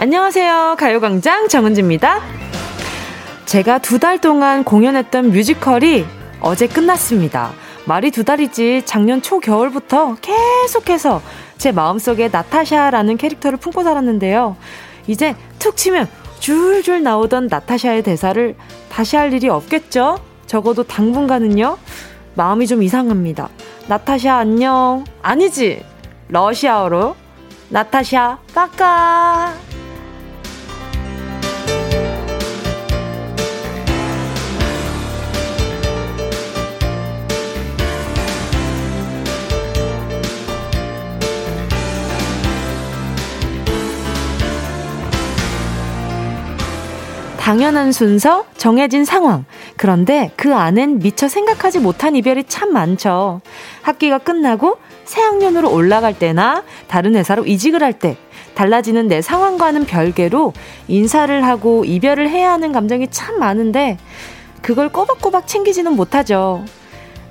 안녕하세요. 가요광장 정은지입니다. 제가 두 달 동안 공연했던 뮤지컬이 어제 끝났습니다. 말이 두 달이지 작년 초겨울부터 계속해서 제 마음속에 나타샤라는 캐릭터를 품고 살았는데요. 이제 툭 치면 줄줄 나오던 나타샤의 대사를 다시 할 일이 없겠죠? 적어도 당분간은요. 마음이 좀 이상합니다. 나타샤 안녕. 아니지. 러시아어로 나타샤 까까. 당연한 순서, 정해진 상황. 그런데 그 안엔 미처 생각하지 못한 이별이 참 많죠. 학기가 끝나고 새 학년으로 올라갈 때나 다른 회사로 이직을 할 때, 달라지는 내 상황과는 별개로 인사를 하고 이별을 해야 하는 감정이 참 많은데, 그걸 꼬박꼬박 챙기지는 못하죠.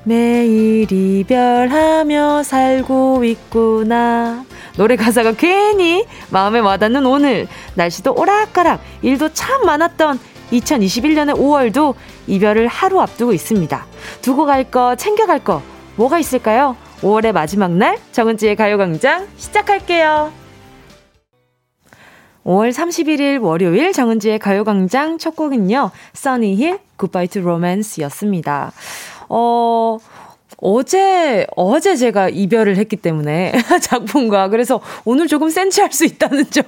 매일 이별하며 살고 있구나. 노래 가사가 괜히 마음에 와닿는 오늘. 날씨도 오락가락, 일도 참 많았던 2021년의 5월도 이별을 하루 앞두고 있습니다. 두고 갈 거, 챙겨갈 거, 뭐가 있을까요? 5월의 마지막 날, 정은지의 가요광장 시작할게요. 5월 31일 월요일 정은지의 가요광장 첫 곡은요, 써니힐 Goodbye to Romance였습니다. 어, 어제, 어제 제가 이별을 했기 때문에 작품과 그래서 오늘 조금 센치할 수 있다는 점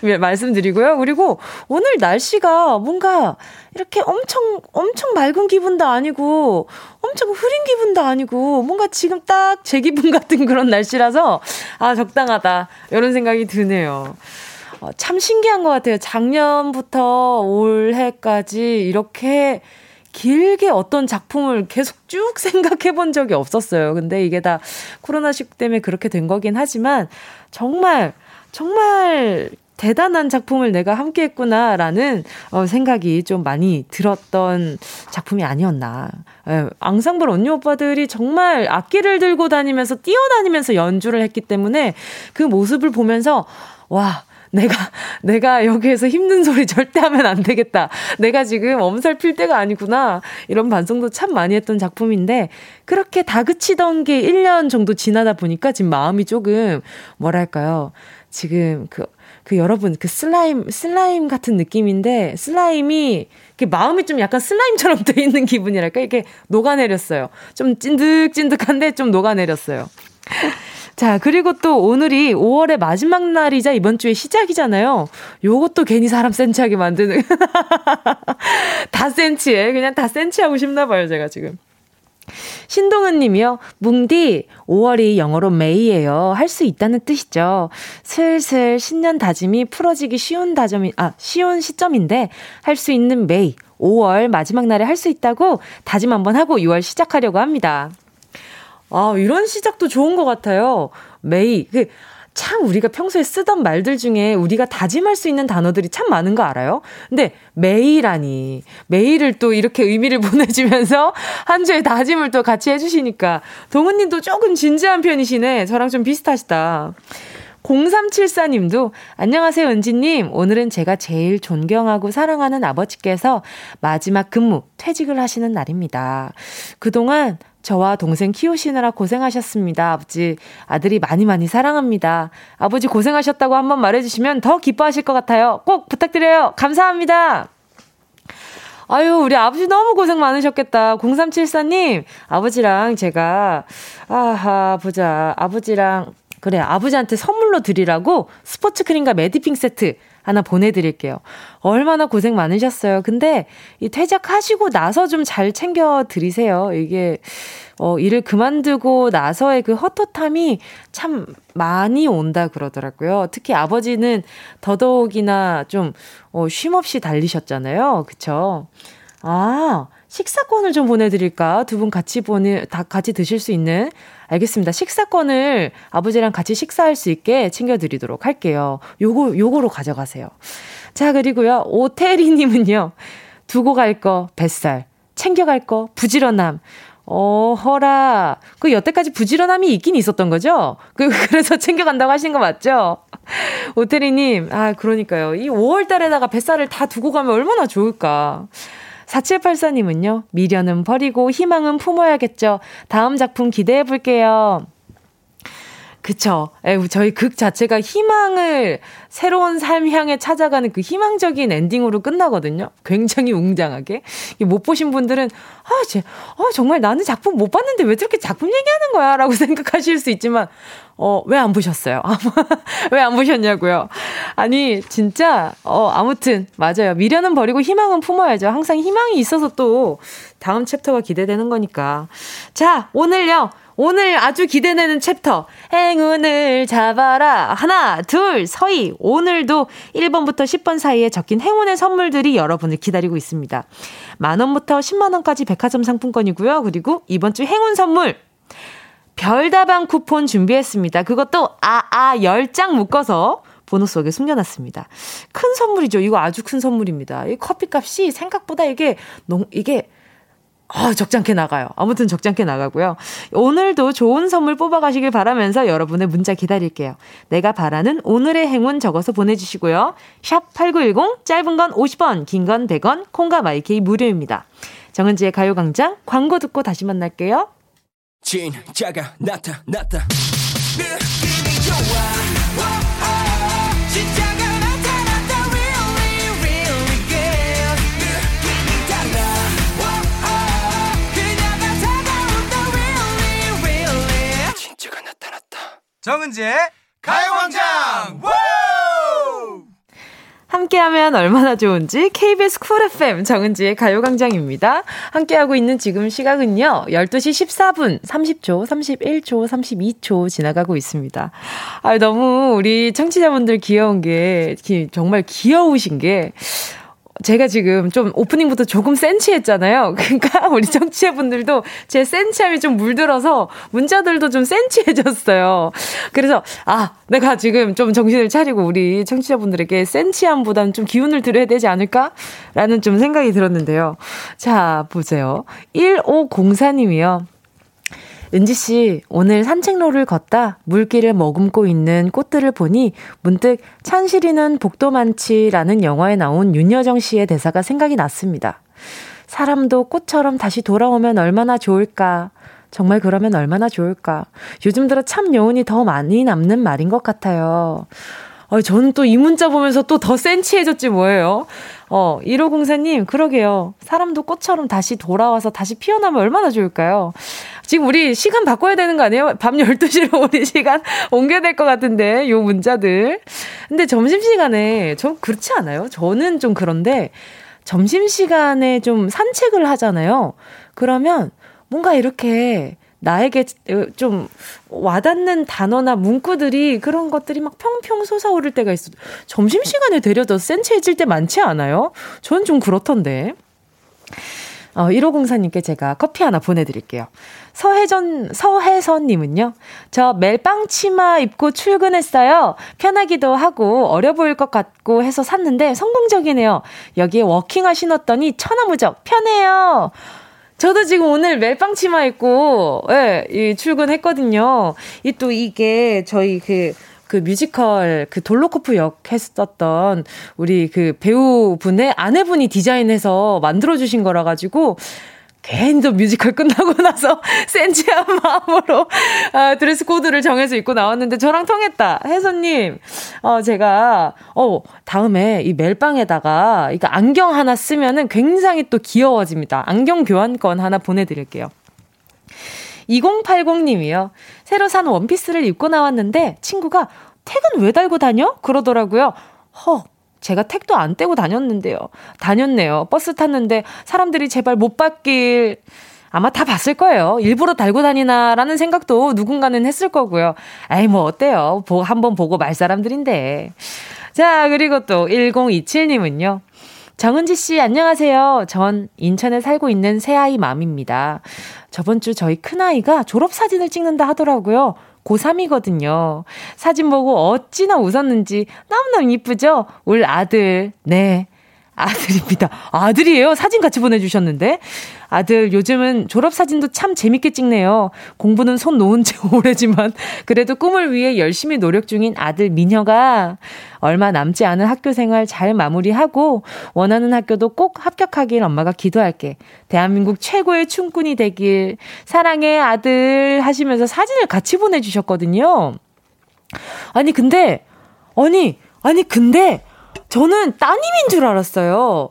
말씀드리고요. 그리고 오늘 날씨가 뭔가 이렇게 엄청, 엄청 맑은 기분도 아니고 엄청 흐린 기분도 아니고 뭔가 지금 딱 제 기분 같은 그런 날씨라서 아, 적당하다. 이런 생각이 드네요. 어, 참 신기한 것 같아요. 작년부터 올해까지 이렇게 길게 어떤 작품을 계속 쭉 생각해 본 적이 없었어요. 근데 이게 다 코로나 시국 때문에 그렇게 된 거긴 하지만 정말 정말 대단한 작품을 내가 함께 했구나라는 어, 생각이 좀 많이 들었던 작품이 아니었나. 예, 앙상블 언니 오빠들이 정말 악기를 들고 다니면서 뛰어다니면서 연주를 했기 때문에 그 모습을 보면서 와, 내가, 내가 여기에서 힘든 소리 절대 하면 안 되겠다. 내가 지금 엄살 필 때가 아니구나. 이런 반성도 참 많이 했던 작품인데, 그렇게 다그치던 게 1년 정도 지나다 보니까 지금 마음이 조금, 뭐랄까요. 지금 그, 그 여러분, 그 슬라임, 슬라임 같은 느낌인데, 슬라임이, 이렇게 마음이 좀 약간 슬라임처럼 돼 있는 기분이랄까? 이게 녹아내렸어요. 좀 찐득찐득한데 좀 녹아내렸어요. 자, 그리고 또 오늘이 5월의 마지막 날이자 이번 주의 시작이잖아요. 요것도 괜히 사람 센치하게 만드는. 다 센치해. 그냥 다 센치하고 싶나 봐요, 제가 지금. 신동은 님이요. 뭉디, 5월이 영어로 메이예요. 할 수 있다는 뜻이죠. 슬슬 신년 다짐이 풀어지기 쉬운 다짐이, 아, 쉬운 시점인데, 할 수 있는 메이. 5월 마지막 날에 할 수 있다고 다짐 한번 하고 6월 시작하려고 합니다. 아, 이런 시작도 좋은 것 같아요. 메이. 그, 참 우리가 평소에 쓰던 말들 중에 우리가 다짐할 수 있는 단어들이 참 많은 거 알아요? 근데 메이라니. 메이를 또 이렇게 의미를 보내주면서 한 주의 다짐을 또 같이 해주시니까 동은님도 조금 진지한 편이시네. 저랑 좀 비슷하시다. 0374님도 안녕하세요 은지님 오늘은 제가 제일 존경하고 사랑하는 아버지께서 마지막 근무 퇴직을 하시는 날입니다. 그동안 저와 동생 키우시느라 고생하셨습니다. 아버지, 아들이 많이 많이 사랑합니다. 아버지 고생하셨다고 한번 말해주시면 더 기뻐하실 것 같아요. 꼭 부탁드려요. 감사합니다. 아유, 우리 아버지 너무 고생 많으셨겠다. 0374님, 아버지랑 제가, 아하, 보자. 아버지랑, 그래, 아버지한테 선물로 드리라고 스포츠 크림과 매디핑 세트 하나 보내드릴게요. 얼마나 고생 많으셨어요. 근데 이 퇴직하시고 나서 좀 잘 챙겨 드리세요. 이게, 어, 일을 그만두고 나서의 그 헛헛함이 참 많이 온다 그러더라고요. 특히 아버지는 더더욱이나 좀, 어, 쉼없이 달리셨잖아요. 그쵸? 아, 식사권을 좀 보내드릴까? 두 분 같이 보내, 다 같이 드실 수 있는 알겠습니다. 식사권을 아버지랑 같이 식사할 수 있게 챙겨드리도록 할게요. 요거, 요거로 가져가세요. 자, 그리고요. 오태리님은요. 두고 갈 거 뱃살, 챙겨갈 거 부지런함. 어, 허라. 그 여태까지 부지런함이 있긴 있었던 거죠? 그, 그래서 챙겨간다고 하신 거 맞죠? 오태리님, 아, 그러니까요. 이 5월 달에다가 뱃살을 다 두고 가면 얼마나 좋을까. 4784님은요, 미련은 버리고 희망은 품어야겠죠. 다음 작품 기대해 볼게요. 그쵸. 에, 저희 극 자체가 희망을 새로운 삶 향해 찾아가는 그 희망적인 엔딩으로 끝나거든요. 굉장히 웅장하게. 못 보신 분들은, 아, 제, 아, 정말 나는 작품 못 봤는데 왜 저렇게 작품 얘기하는 거야? 라고 생각하실 수 있지만, 어, 왜 안 보셨어요? 왜안 보셨냐고요? 아니, 진짜, 어, 아무튼, 맞아요. 미련은 버리고 희망은 품어야죠. 항상 희망이 있어서 또 다음 챕터가 기대되는 거니까. 자, 오늘요. 오늘 아주 기대되는 챕터. 행운을 잡아라. 하나, 둘, 서희. 오늘도 1번부터 10번 사이에 적힌 행운의 선물들이 여러분을 기다리고 있습니다. 만 원부터 10만 원까지 백화점 상품권이고요. 그리고 이번 주 행운 선물. 별다방 쿠폰 준비했습니다. 그것도 아, 아, 10장 묶어서 번호 속에 숨겨놨습니다. 큰 선물이죠. 이거 아주 큰 선물입니다. 이 커피 값이 생각보다 이게, 농, 이게 아, 적잖게 나가요. 아무튼 적잖게 나가고요. 오늘도 좋은 선물 뽑아가시길 바라면서 여러분의 문자 기다릴게요. 내가 바라는 오늘의 행운 적어서 보내주시고요. 샵 8910, 짧은 건 50원, 긴 건 100원, 콩과 마이케이 무료입니다. 정은지의 가요광장 광고 듣고 다시 만날게요. 진짜가 나타났다. 느낌이 좋아. 정은지의 가요광장 함께하면 얼마나 좋은지 KBS 쿨 FM 정은지의 가요광장입니다. 함께하고 있는 지금 시각은요. 12시 14분 30초, 31초, 32초 지나가고 있습니다. 아, 너무 우리 청취자분들 귀여운 게 정말 귀여우신 게 제가 지금 좀 오프닝부터 조금 센치했잖아요. 그러니까 우리 청취자분들도 제 센치함이 좀 물들어서 문자들도 좀 센치해졌어요. 그래서 아 내가 지금 좀 정신을 차리고 우리 청취자분들에게 센치함보다는 좀 기운을 드려야 되지 않을까라는 좀 생각이 들었는데요. 자 보세요. 1504님이요. 은지 씨, 오늘 산책로를 걷다 물길을 머금고 있는 꽃들을 보니 문득 찬실이는 복도 많지라는 영화에 나온 윤여정 씨의 대사가 생각이 났습니다. 사람도 꽃처럼 다시 돌아오면 얼마나 좋을까. 정말 그러면 얼마나 좋을까. 요즘 들어 참 여운이 더 많이 남는 말인 것 같아요. 어, 저는 또 이 문자 보면서 또 더 센치해졌지 뭐예요. 어, 1504님, 그러게요. 사람도 꽃처럼 다시 돌아와서 다시 피어나면 얼마나 좋을까요? 지금 우리 시간 바꿔야 되는 거 아니에요? 밤 12시로 우리 시간 옮겨야 될 것 같은데, 요 문자들. 근데 점심시간에, 좀 그렇지 않아요? 저는 좀 그런데, 점심시간에 좀 산책을 하잖아요. 그러면 뭔가 이렇게 나에게 좀 와닿는 단어나 문구들이 그런 것들이 막 평평 솟아오를 때가 있어. 점심시간에 더 센치해질 때 많지 않아요? 전 좀 그렇던데. 어, 1504님께 제가 커피 하나 보내드릴게요. 서혜전, 서혜선님은요, 저 멜빵 치마 입고 출근했어요. 편하기도 하고 어려 보일 것 같고 해서 샀는데 성공적이네요. 여기에 워킹화 신었더니 천하무적 편해요. 저도 지금 오늘 멜빵 치마 입고, 예, 이 출근했거든요. 이 또 이게 저희 그, 그 뮤지컬 그 돌로코프 역 했었던 우리 그 배우분의 아내분이 디자인해서 만들어주신 거라 가지고 괜히 뮤지컬 끝나고 나서 센치한 마음으로 아, 드레스 코드를 정해서 입고 나왔는데 저랑 통했다. 혜선님, 어, 제가, 어, 다음에 이 멜빵에다가 이거 안경 하나 쓰면은 굉장히 또 귀여워집니다. 안경 교환권 하나 보내드릴게요. 2080님이요. 새로 산 원피스를 입고 나왔는데 친구가 택은 왜 달고 다녀? 그러더라고요. 허, 제가 택도 안 떼고 다녔는데요. 다녔네요. 버스 탔는데 사람들이 제발 못 받길. 아마 다 봤을 거예요. 일부러 달고 다니나라는 생각도 누군가는 했을 거고요. 에이, 뭐, 어때요? 보, 한번 보고 말 사람들인데. 자, 그리고 또 1027님은요. 정은지 씨, 안녕하세요. 전 인천에 살고 있는 새아이 맘입니다. 저번 주 저희 큰아이가 졸업사진을 찍는다 하더라고요. 고3이거든요. 사진 보고 어찌나 웃었는지 너무너무 이쁘죠? 울 아들. 네. 아들입니다. 아들이에요? 사진 같이 보내주셨는데. 아들, 요즘은 졸업사진도 참 재밌게 찍네요. 공부는 손 놓은 지 오래지만, 그래도 꿈을 위해 열심히 노력 중인 아들 민혁아. 얼마 남지 않은 학교 생활 잘 마무리하고, 원하는 학교도 꼭 합격하길 엄마가 기도할게. 대한민국 최고의 춤꾼이 되길. 사랑해, 아들. 하시면서 사진을 같이 보내주셨거든요. 아니, 근데, 아니, 아니, 근데, 저는 따님인 줄 알았어요.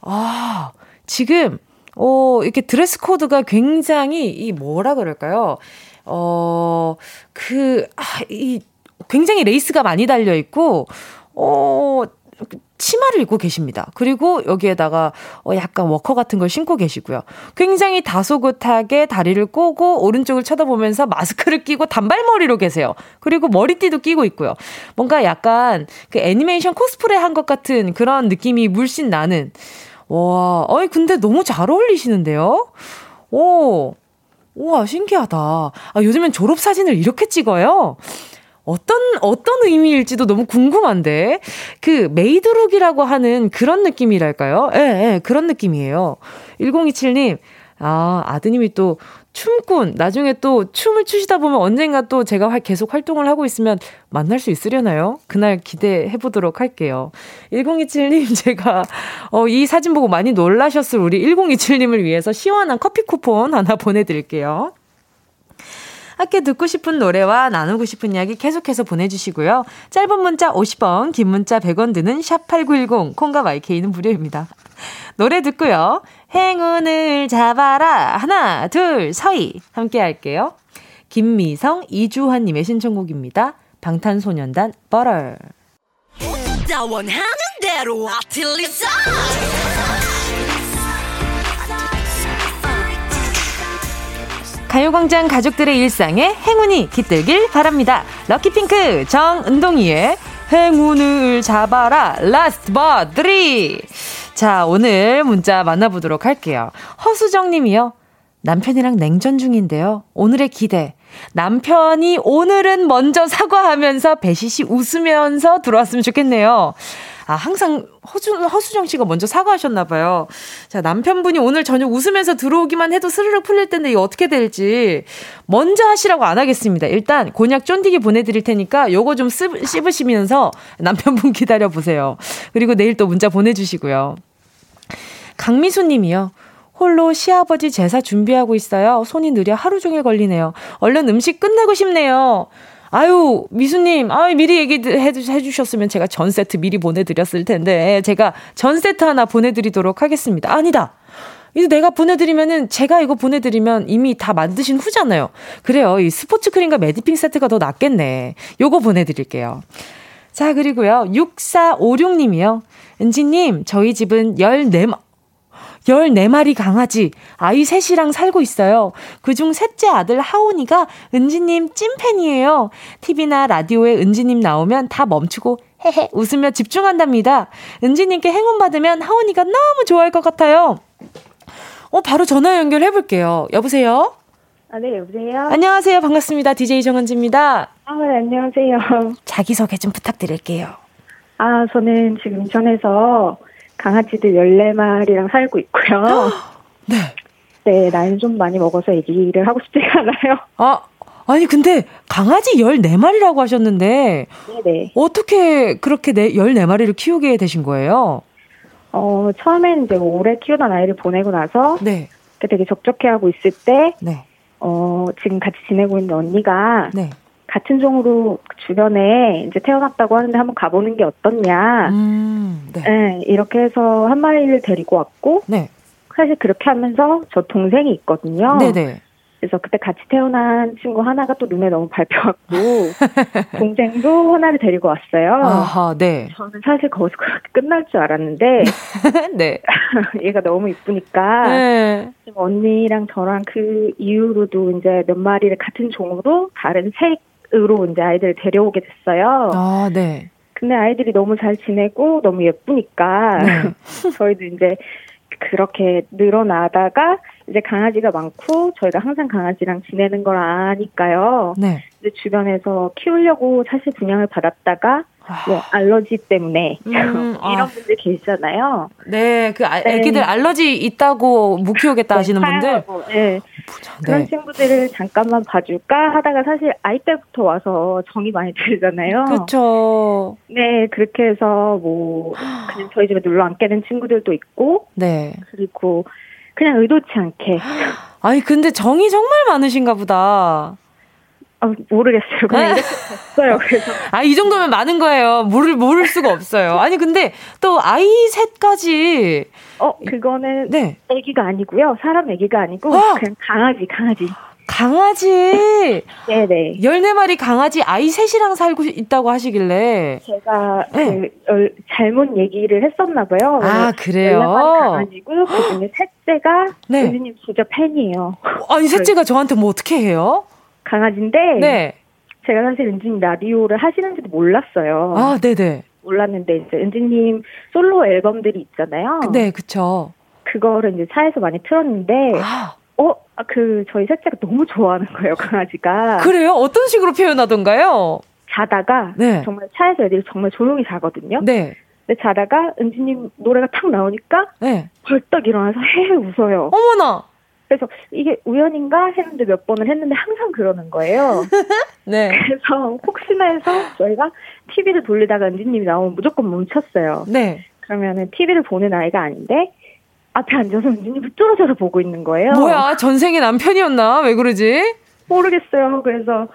아, 지금, 어, 이렇게 드레스 코드가 굉장히, 이 뭐라 그럴까요? 어, 그, 아, 이, 굉장히 레이스가 많이 달려 있고, 어, 치마를 입고 계십니다. 그리고 여기에다가 어 약간 워커 같은 걸 신고 계시고요. 굉장히 다소곳하게 다리를 꼬고 오른쪽을 쳐다보면서 마스크를 끼고 단발머리로 계세요. 그리고 머리띠도 끼고 있고요. 뭔가 약간 그 애니메이션 코스프레 한 것 같은 그런 느낌이 물씬 나는 와, 어이 근데 너무 잘 어울리시는데요. 오. 우와, 신기하다. 아, 요즘엔 졸업 사진을 이렇게 찍어요? 어떤, 어떤 의미일지도 너무 궁금한데. 그 maid look이라고 하는 그런 느낌이랄까요? 예, 예, 그런 느낌이에요. 1027님, 아, 아드님이 또 춤꾼, 나중에 또 춤을 추시다 보면 언젠가 또 제가 계속 활동을 하고 있으면 만날 수 있으려나요? 그날 기대해 보도록 할게요. 1027님, 제가, 어, 이 사진 보고 많이 놀라셨을 우리 1027님을 위해서 시원한 커피 쿠폰 하나 보내드릴게요. 함께 듣고 싶은 노래와 나누고 싶은 이야기 계속해서 보내주시고요. 짧은 문자 50원, 긴 문자 100원 드는 샵8910, 콩과 마이케이는 무료입니다. 노래 듣고요. 행운을 잡아라. 하나, 둘, 서희. 함께 할게요. 김미성, 이주환님의 신청곡입니다. 방탄소년단, 버럴. 원하는 대로 아틀리사 가요광장 가족들의 일상에 행운이 깃들길 바랍니다. 럭키핑크 정은동이의 행운을 잡아라 라스트 버 드리 자 오늘 문자 만나보도록 할게요. 허수정 님이요. 남편이랑 냉전 중인데요. 오늘의 기대. 남편이 오늘은 먼저 사과하면서 배시시 웃으면서 들어왔으면 좋겠네요. 아, 항상 허주, 허수정 씨가 먼저 사과하셨나 봐요. 자, 남편분이 오늘 저녁 웃으면서 들어오기만 해도 스르륵 풀릴 텐데 이거 어떻게 될지 먼저 하시라고 안 하겠습니다. 일단 곤약 쫀디기 보내드릴 테니까 요거 좀 씹, 씹으시면서 남편분 기다려 보세요. 그리고 내일 또 문자 보내주시고요. 강미수 님이요. 홀로 시아버지 제사 준비하고 있어요. 손이 느려 하루 종일 걸리네요. 얼른 음식 끝내고 싶네요. 아유, 미수님, 아 미리 얘기해 주셨으면 제가 전 세트 미리 보내드렸을 텐데, 제가 전 세트 하나 보내드리도록 하겠습니다. 아니다! 이거 내가 보내드리면은, 제가 이거 보내드리면 이미 다 만드신 후잖아요. 그래요. 이 스포츠 크림과 매디핑 세트가 더 낫겠네. 요거 보내드릴게요. 자, 그리고요. 6456님이요. 은지님, 저희 집은 14마, 14마리 강아지, 아이 셋이랑 살고 있어요. 그중 셋째 아들 하온이가 은지님 찐팬이에요. TV나 라디오에 은지님 나오면 다 멈추고 헤헤 웃으며 집중한답니다. 은지님께 행운 받으면 하온이가 너무 좋아할 것 같아요. 어, 바로 전화 연결해 볼게요. 여보세요? 아, 네, 여보세요? 안녕하세요. 반갑습니다. DJ 정은지입니다. 아, 네, 안녕하세요. 자기소개 좀 부탁드릴게요. 아, 저는 지금 인천에서 강아지들 14마리랑 살고 있고요. 네. 네, 나이는 좀 많이 먹어서 얘기를 하고 싶지가 않아요. 아, 아니, 근데 강아지 14마리라고 하셨는데. 네네. 어떻게 그렇게 14마리를 키우게 되신 거예요? 어, 처음엔 이제 오래 키우던 아이를 보내고 나서. 네. 되게 적적해하고 있을 때. 네. 어, 지금 같이 지내고 있는 언니가. 네. 같은 종으로 주변에 이제 태어났다고 하는데 한번 가보는 게 어떻냐. 음, 네. 네. 이렇게 해서 한 마리를 데리고 왔고. 네. 사실 그렇게 하면서 저 동생이 있거든요. 네네. 그래서 그때 같이 태어난 친구 하나가 또 눈에 너무 밟혀갖고 동생도 하나를 데리고 왔어요. 아하, 네. 저는 사실 거기서 그렇게 끝날 줄 알았는데 네. 얘가 너무 이쁘니까 네. 언니랑 저랑 그 이후로도 이제 몇 마리를 같은 종으로 다른 색 으로 이제 아이들을 데려오게 됐어요. 아, 네. 근데 아이들이 너무 잘 지내고 너무 예쁘니까 네. 저희도 이제 그렇게 늘어나다가 이제 강아지가 많고 저희가 항상 강아지랑 지내는 걸 아니까요. 네. 이제 주변에서 키우려고 사실 분양을 받았다가 뭐 알러지 때문에 음, 이런 아. 분들 계시잖아요. 네, 그 아, 네. 애기들 알러지 있다고 못 키우겠다 네, 하시는 분들. 네. 그런 네. 친구들을 잠깐만 봐줄까 하다가 사실 아이 때부터 와서 정이 많이 들잖아요. 그렇죠. 네, 그렇게 해서 뭐 그냥 저희 집에 놀러 앉게 된 친구들도 있고. 네. 그리고 그냥 의도치 않게. 아니 근데 정이 정말 많으신가 보다. 아, 모르겠어요. 그냥 이렇게 됐어요. 그래서. 아, 이 정도면 많은 거예요. 모를, 모를 수가 없어요. 아니, 근데 또 아이 셋까지. 어, 그거는. 네. 애기가 아니고요. 사람 애기가 아니고. 어! 그냥 강아지, 강아지. 강아지. 네네. 14마리 강아지 아이 셋이랑 살고 있다고 하시길래. 제가 네. 그, 어, 잘못 얘기를 했었나 봐요. 아, 그래요? 14마리 강아지고, 그 중에 셋째가 네. 유진님 진짜 팬이에요. 아니, 셋째가 저한테 뭐 어떻게 해요? 강아지인데 네. 제가 사실 은진님 라디오를 하시는지도 몰랐어요. 아, 네네. 몰랐는데 이제 은진님 솔로 앨범들이 있잖아요. 네, 그쵸. 그거를 이제 차에서 많이 틀었는데 아. 어, 아, 그 저희 셋째가 너무 좋아하는 거예요, 강아지가. 그래요? 어떤 식으로 표현하던가요? 자다가 네. 정말 차에서 애들이 정말 조용히 자거든요. 네. 근데 자다가 은지님 노래가 탁 나오니까 네. 벌떡 일어나서 헤헤 웃어요. 어머나. 그래서 이게 우연인가 했는데 몇 번을 했는데 항상 그러는 거예요. 네. 그래서 혹시나 해서 저희가 TV를 돌리다가 은지님이 나오면 무조건 멈췄어요. 네. 그러면은 TV를 보는 아이가 아닌데 앞에 앉아서 은지님을 뚫어져서 보고 있는 거예요. 뭐야 전생의 남편이었나? 왜 그러지? 모르겠어요. 그래서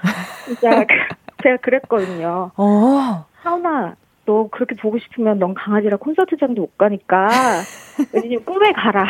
진짜 제가 그랬거든요. 어. 하은아, 너 그렇게 보고 싶으면 넌 강아지랑 콘서트장도 못 가니까 은지님 꿈에 가라.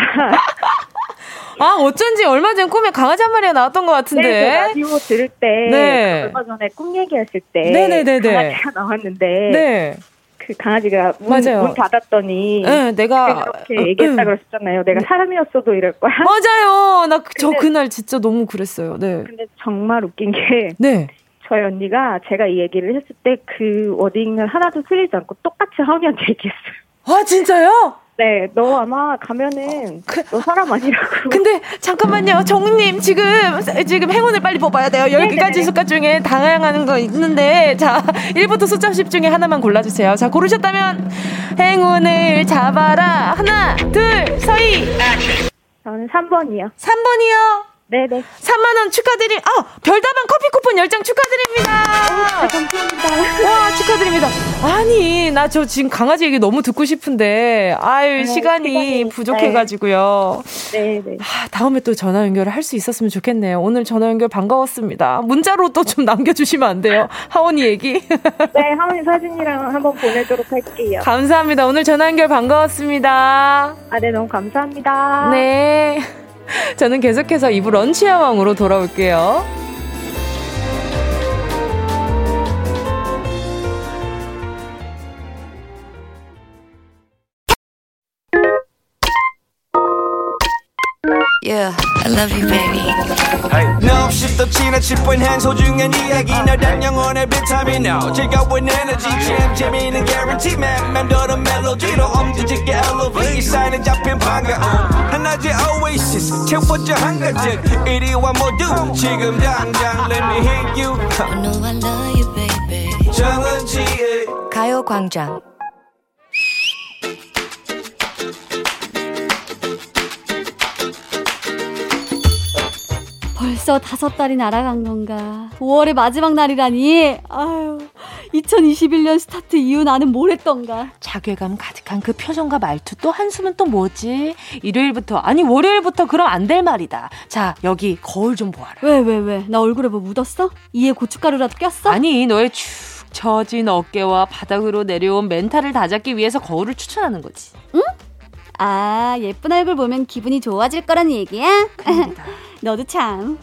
아, 어쩐지 얼마 전 꿈에 강아지 한 마리가 나왔던 것 같은데. 네, 라디오 들을 때. 네. 얼마 전에 꿈 얘기했을 때. 네네네네. 강아지가 나왔는데. 네. 그 강아지가 문, 맞아요. 문 닫았더니 네, 내가 그렇게 어, 얘기했다 응. 그랬었잖아요. 내가 사람이었어도 이럴 거야. 맞아요. 나 저 그날 진짜 너무 그랬어요. 네. 근데 정말 웃긴 게 네. 저희 언니가 제가 이 얘기를 했을 때 그 워딩을 하나도 틀리지 않고 똑같이 하은이한테 얘기했어요. 아 진짜요? 네, 너 아마 가면은 그, 너 사람 아니라고. 근데 잠깐만요, 정님 지금 지금 행운을 빨리 뽑아야 돼요. 10개까지 숫자 중에 다양한 거 있는데 자 1부터 숫자 10 중에 하나만 골라주세요. 자 고르셨다면 행운을 잡아라 하나 둘 서희. 저는 3번이요. 3번이요. 네네. 3만원 축하드림, 아, 별다방 커피 쿠폰 10장 축하드립니다. 오, 감사합니다. 와, 축하드립니다. 아니, 나 저 지금 강아지 얘기 너무 듣고 싶은데, 아유, 네, 시간이, 시간이, 부족해가지고요. 네네. 네. 아, 다음에 또 전화 연결을 할 수 있었으면 좋겠네요. 오늘 전화 연결 반가웠습니다. 문자로 또 좀 남겨주시면 안 돼요? 하원이 얘기. 네, 하원이 사진이랑 한번 보내도록 할게요. 감사합니다. 오늘 전화 연결 반가웠습니다. 아, 네, 너무 감사합니다. 네. 저는 계속해서 이부 런치 야 왕으로 돌아올게요. Yeah, I love you, baby. No, 없이 또 지나칠 뻔한 소중한 이야기. 너란 영혼의 비타민 No 즐거운 에너지. 참 재미있는 guarantee man. 맘대로 멜로디로 엄지짓게 elevate 사인은 잡힌 반가움. 하나의 oasis. 채워져 한가득 이리와 모두 지금 당장 let me hit you. I know I love you, baby. 정은지의 가요광장 벌써 다섯 달이 날아간 건가. 5월의 마지막 날이라니. 아유, 2021년 스타트 이후 나는 뭘 했던가. 자괴감 가득한 그 표정과 말투 또 한숨은 또 뭐지? 일요일부터, 아니 월요일부터 그럼 안 될 말이다. 자, 여기 거울 좀 보아라. 왜, 왜, 왜? 나 얼굴에 뭐 묻었어? 이에 고춧가루라도 꼈어? 아니, 너의 축 처진 어깨와 바닥으로 내려온 멘탈을 다잡기 위해서 거울을 추천하는 거지. 응? 아, 예쁜 얼굴 보면 기분이 좋아질 거란 얘기야? 너도 참.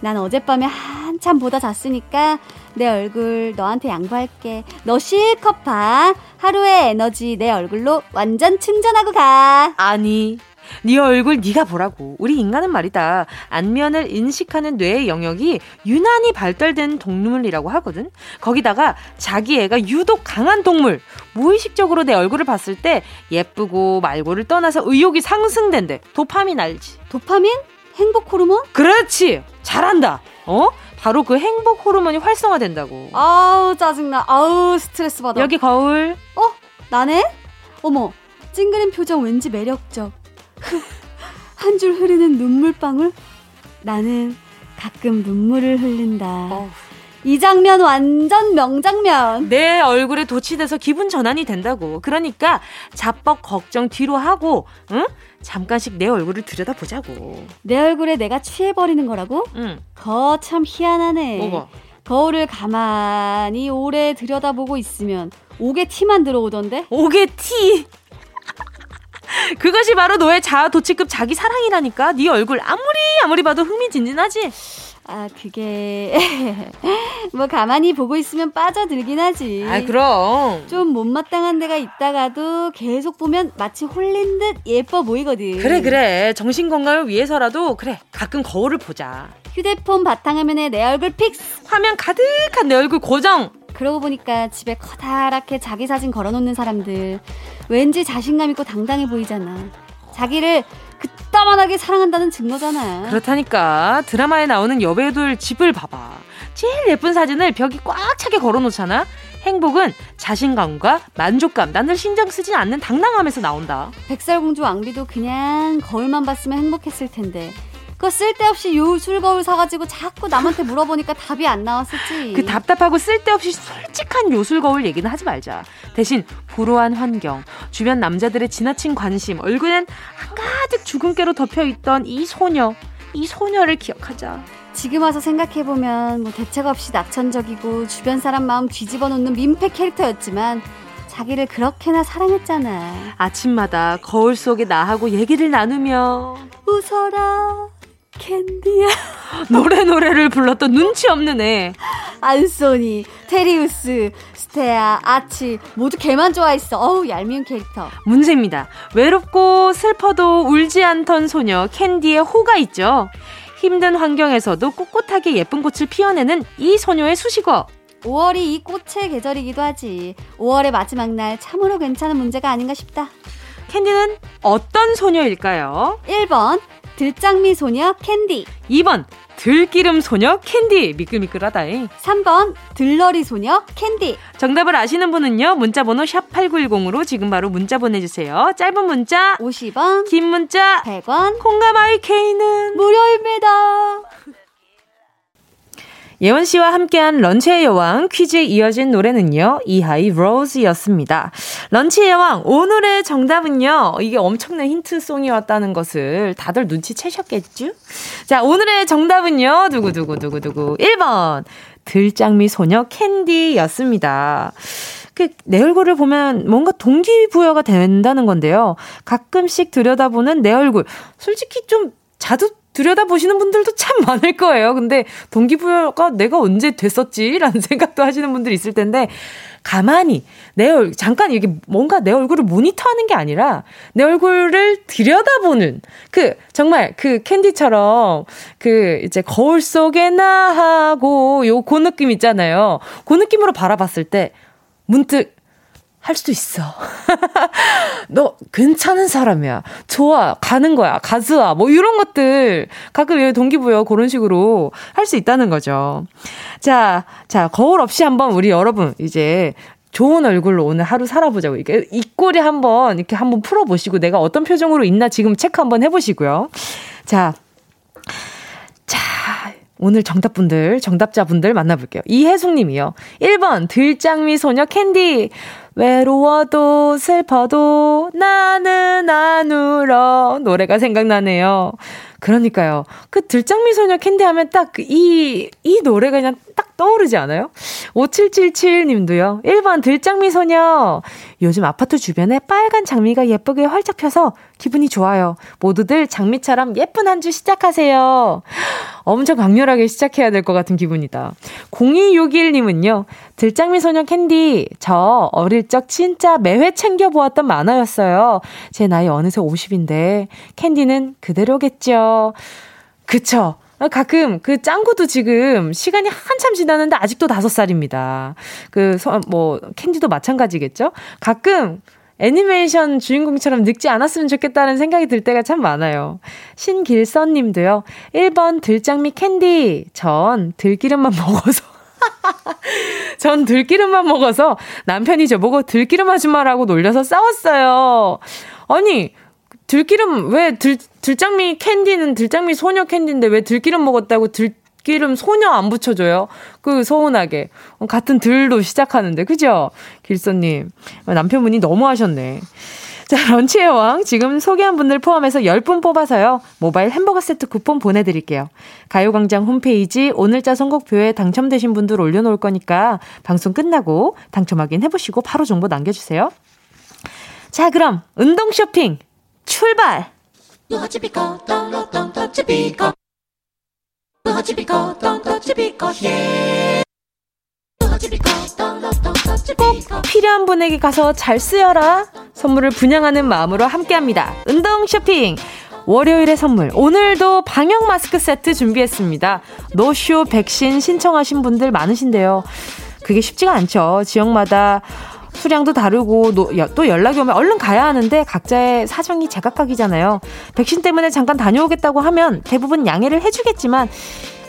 난 어젯밤에 한참 보다 잤으니까 내 얼굴 너한테 양보할게. 너 실컷 봐. 하루의 에너지 내 얼굴로 완전 충전하고 가. 아니, 네 얼굴 네가 보라고. 우리 인간은 말이다. 안면을 인식하는 뇌의 영역이 유난히 발달된 동물이라고 하거든. 거기다가 자기 애가 유독 강한 동물. 무의식적으로 내 얼굴을 봤을 때 예쁘고 말고를 떠나서 의욕이 상승된대. 도파민 알지? 도파민? 행복 호르몬? 그렇지. 잘한다. 어? 바로 그 행복 호르몬이 활성화된다고. 아우 짜증나. 아우 스트레스 받아. 여기 거울. 어? 나네? 어머 찡그린 표정 왠지 매력적. 한 줄 흐르는 눈물방울. 나는 가끔 눈물을 흘린다. 어. 이 장면 완전 명장면. 내 얼굴에 도취돼서 기분 전환이 된다고. 그러니까 자뻑 걱정 뒤로 하고, 응? 잠깐씩 내 얼굴을 들여다보자고. 내 얼굴에 내가 취해버리는 거라고? 응. 거 참 희한하네. 뭐가? 거울을 가만히 오래 들여다보고 있으면 옥에 티만 들어오던데? 옥에 티! 그것이 바로 너의 자아 도취급 자기 사랑이라니까. 네 얼굴 아무리 아무리 봐도 흥미진진하지. 아, 그게 뭐 가만히 보고 있으면 빠져들긴 하지. 아, 그럼. 좀 못마땅한 데가 있다가도 계속 보면 마치 홀린 듯 예뻐 보이거든. 그래, 그래. 정신 건강을 위해서라도 그래. 가끔 거울을 보자. 휴대폰 바탕화면에 내 얼굴 fix. 화면 가득한 내 얼굴 고정. 그러고 보니까 집에 커다랗게 자기 사진 걸어놓는 사람들 왠지 자신감 있고 당당해 보이잖아. 자기를 그따만하게 사랑한다는 증거잖아. 그렇다니까 드라마에 나오는 여배우들 집을 봐봐. 제일 예쁜 사진을 벽이 꽉 차게 걸어놓잖아. 행복은 자신감과 만족감, 남들 신경 쓰지 않는 당당함에서 나온다. 백설공주 왕비도 그냥 거울만 봤으면 행복했을 텐데 그거 쓸데없이 요술 거울 사가지고 자꾸 남한테 물어보니까 답이 안 나왔었지. 그 답답하고 쓸데없이 솔직한 요술 거울 얘기는 하지 말자. 대신 불우한 환경, 주변 남자들의 지나친 관심, 얼굴엔 한가득 주근깨로 덮여있던 이 소녀, 이 소녀를 기억하자. 지금 와서 생각해보면 뭐 대책 없이 낙천적이고 주변 사람 마음 뒤집어 놓는 민폐 캐릭터였지만 자기를 그렇게나 사랑했잖아. 아침마다 거울 속에 나하고 얘기를 나누며 웃어라. 캔디야. 노래 노래를 불렀던 눈치 없는 애. 안소니, 테리우스, 스테아, 아치 모두 걔만 좋아했어. 어우 얄미운 캐릭터. 문제입니다. 외롭고 슬퍼도 울지 않던 소녀 캔디의 호가 있죠. 힘든 환경에서도 꿋꿋하게 예쁜 꽃을 피워내는 이 소녀의 수식어. 5월이 이 꽃의 계절이기도 하지. 5월의 마지막 날 참으로 괜찮은 문제가 아닌가 싶다. 캔디는 어떤 소녀일까요? 1번 들장미 소녀 캔디. 2번 들기름 소녀 캔디. 미끌미끌하다잉. 3번 들러리 소녀 캔디. 정답을 아시는 분은요 문자번호 샵 8910으로 지금 바로 문자 보내주세요. 짧은 문자 50원 긴 문자 100원. 콩과 my K는 무료입니다 예원 씨와 함께한 런치의 여왕 퀴즈에 이어진 노래는요, 이하이 Rose였습니다. 런치의 여왕, 오늘의 정답은요, 이게 엄청난 힌트송이었다는 것을 다들 눈치채셨겠죠? 자, 오늘의 정답은요, 두구두구두구두구. 1번, 들장미 소녀 캔디였습니다. 그, 내 얼굴을 보면 뭔가 동기부여가 된다는 건데요. 가끔씩 들여다보는 내 얼굴. 솔직히 좀 자주 들여다보시는 분들도 참 많을 거예요. 근데 동기부여가 내가 언제 됐었지? 라는 생각도 하시는 분들이 있을 텐데, 가만히 내 얼, 잠깐 이게 뭔가 내 얼굴을 모니터하는 게 아니라 내 얼굴을 들여다보는 그 정말 그 캔디처럼 그 이제 거울 속에 나 하고 요 그 느낌 있잖아요. 그 느낌으로 바라봤을 때 문득 할 수도 있어. 너 괜찮은 사람이야. 좋아. 가는 거야. 가즈아. 뭐 이런 것들 가끔 동기부여 그런 식으로 할 수 있다는 거죠. 자, 자, 거울 없이 한번 우리 여러분 이제 좋은 얼굴로 오늘 하루 살아보자고. 이게 입꼬리 한번 이렇게 한번 풀어보시고 내가 어떤 표정으로 있나 지금 체크 한번 해보시고요. 자, 자, 오늘 정답분들, 정답자분들 만나볼게요. 이혜숙 님이요. 1번, 들장미 소녀 캔디. 외로워도 슬퍼도 나는 안 울어. 노래가 생각나네요. 그러니까요. 그 들장미 소녀 캔디 하면 딱 이, 이 노래가 그냥 딱 떠오르지 않아요? 5777님도요. 1번 들장미 소녀. 요즘 아파트 주변에 빨간 장미가 예쁘게 활짝 펴서 기분이 좋아요. 모두들 장미처럼 예쁜 한 주 시작하세요. 엄청 강렬하게 시작해야 될 것 같은 기분이다. 0261님은요. 들장미 소녀 캔디. 저 어릴 적 진짜 매회 챙겨보았던 만화였어요. 제 나이 어느새 50인데 캔디는 그대로겠죠. 그쵸. 가끔 그 짱구도 지금 시간이 한참 지났는데 아직도 다섯 살입니다. 그뭐 캔디도 마찬가지겠죠. 가끔 애니메이션 주인공처럼 늙지 않았으면 좋겠다는 생각이 들 때가 참 많아요. 신길선 님도요. 1번 들장미 캔디. 전 들기름만 먹어서. 전 들기름만 먹어서 남편이 저보고 들기름 아줌마라고 놀려서 싸웠어요. 아니, 들기름, 왜 들, 들장미 캔디는 들장미 소녀 캔디인데 왜 들기름 먹었다고 들, 기름 소녀 안 붙여줘요? 그 서운하게. 같은 들로 시작하는데, 그죠? 길서님. 남편분이 너무 하셨네. 자, 런치의 왕. 지금 소개한 분들 포함해서 10분 뽑아서요. 모바일 햄버거 세트 쿠폰 보내드릴게요. 가요광장 홈페이지 오늘자 선곡표에 당첨되신 분들 올려놓을 거니까 방송 끝나고 당첨 확인 해보시고 바로 정보 남겨주세요. 자, 그럼 운동 쇼핑 출발! 꼭 필요한 분에게 가서 잘 쓰여라. 선물을 분양하는 마음으로 함께합니다. 운동 쇼핑. 월요일의 선물. 오늘도 방역 마스크 세트 준비했습니다. 노쇼 백신 신청하신 분들 많으신데요. 그게 쉽지가 않죠. 지역마다 수량도 다르고 또 연락이 오면 얼른 가야 하는데 각자의 사정이 제각각이잖아요. 백신 때문에 잠깐 다녀오겠다고 하면 대부분 양해를 해주겠지만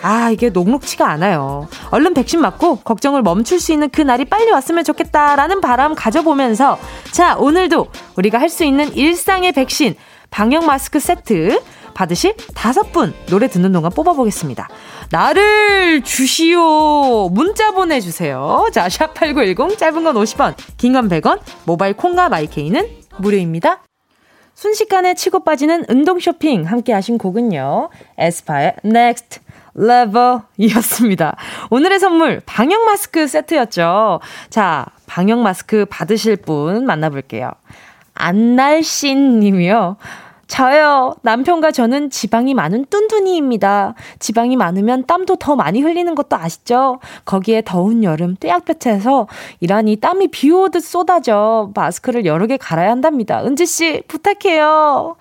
아, 이게 녹록치가 않아요. 얼른 백신 맞고 걱정을 멈출 수 있는 그 날이 빨리 왔으면 좋겠다라는 바람 가져보면서 자, 오늘도 우리가 할 수 있는 일상의 백신 방역 마스크 세트 받으실 다섯 분 노래 듣는 동안 뽑아보겠습니다. 나를 주시오. 문자 보내주세요. 자, 샵8910 짧은 건 50원, 긴 건 100원, 모바일 콩과 마이케이는 무료입니다. 순식간에 치고 빠지는 운동 쇼핑 함께 하신 곡은요. 에스파의 Next 레버이었습니다. 오늘의 선물 방역 마스크 세트였죠. 자, 방역 마스크 받으실 분 만나볼게요. 안날씬 님이요. 저요. 남편과 저는 지방이 많은 뚠뚠이입니다. 지방이 많으면 땀도 더 많이 흘리는 것도 아시죠? 거기에 더운 여름 떼약볕에서 일하니 땀이 비 오듯 쏟아져 마스크를 여러 개 갈아야 한답니다. 은지 씨, 부탁해요.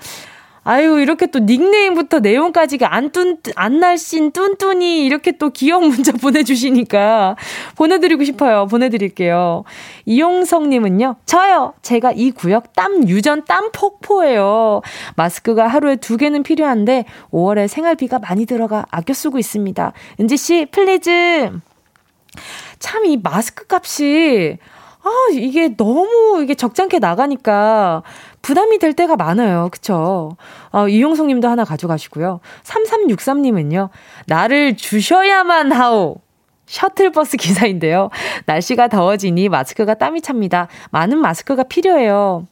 아유, 이렇게 또 닉네임부터 내용까지가 안 뚠, 안 날씬 뚠뚠이 이렇게 또 귀여운 문자 보내주시니까 보내드리고 싶어요. 보내드릴게요. 이용성님은요, 저요! 제가 이 구역 땀 유전 땀 폭포예요. 마스크가 하루에 두 개는 필요한데 5월에 생활비가 많이 들어가 아껴 쓰고 있습니다. 은지씨, please! 참 이 마스크 값이 아, 이게 너무 이게 적잖게 나가니까 부담이 될 때가 많아요. 그쵸? 어, 이용성 님도 하나 가져가시고요. 3363님은요. 나를 주셔야만 하오. 셔틀버스 기사인데요. 날씨가 더워지니 마스크가 땀이 찹니다. 많은 마스크가 필요해요.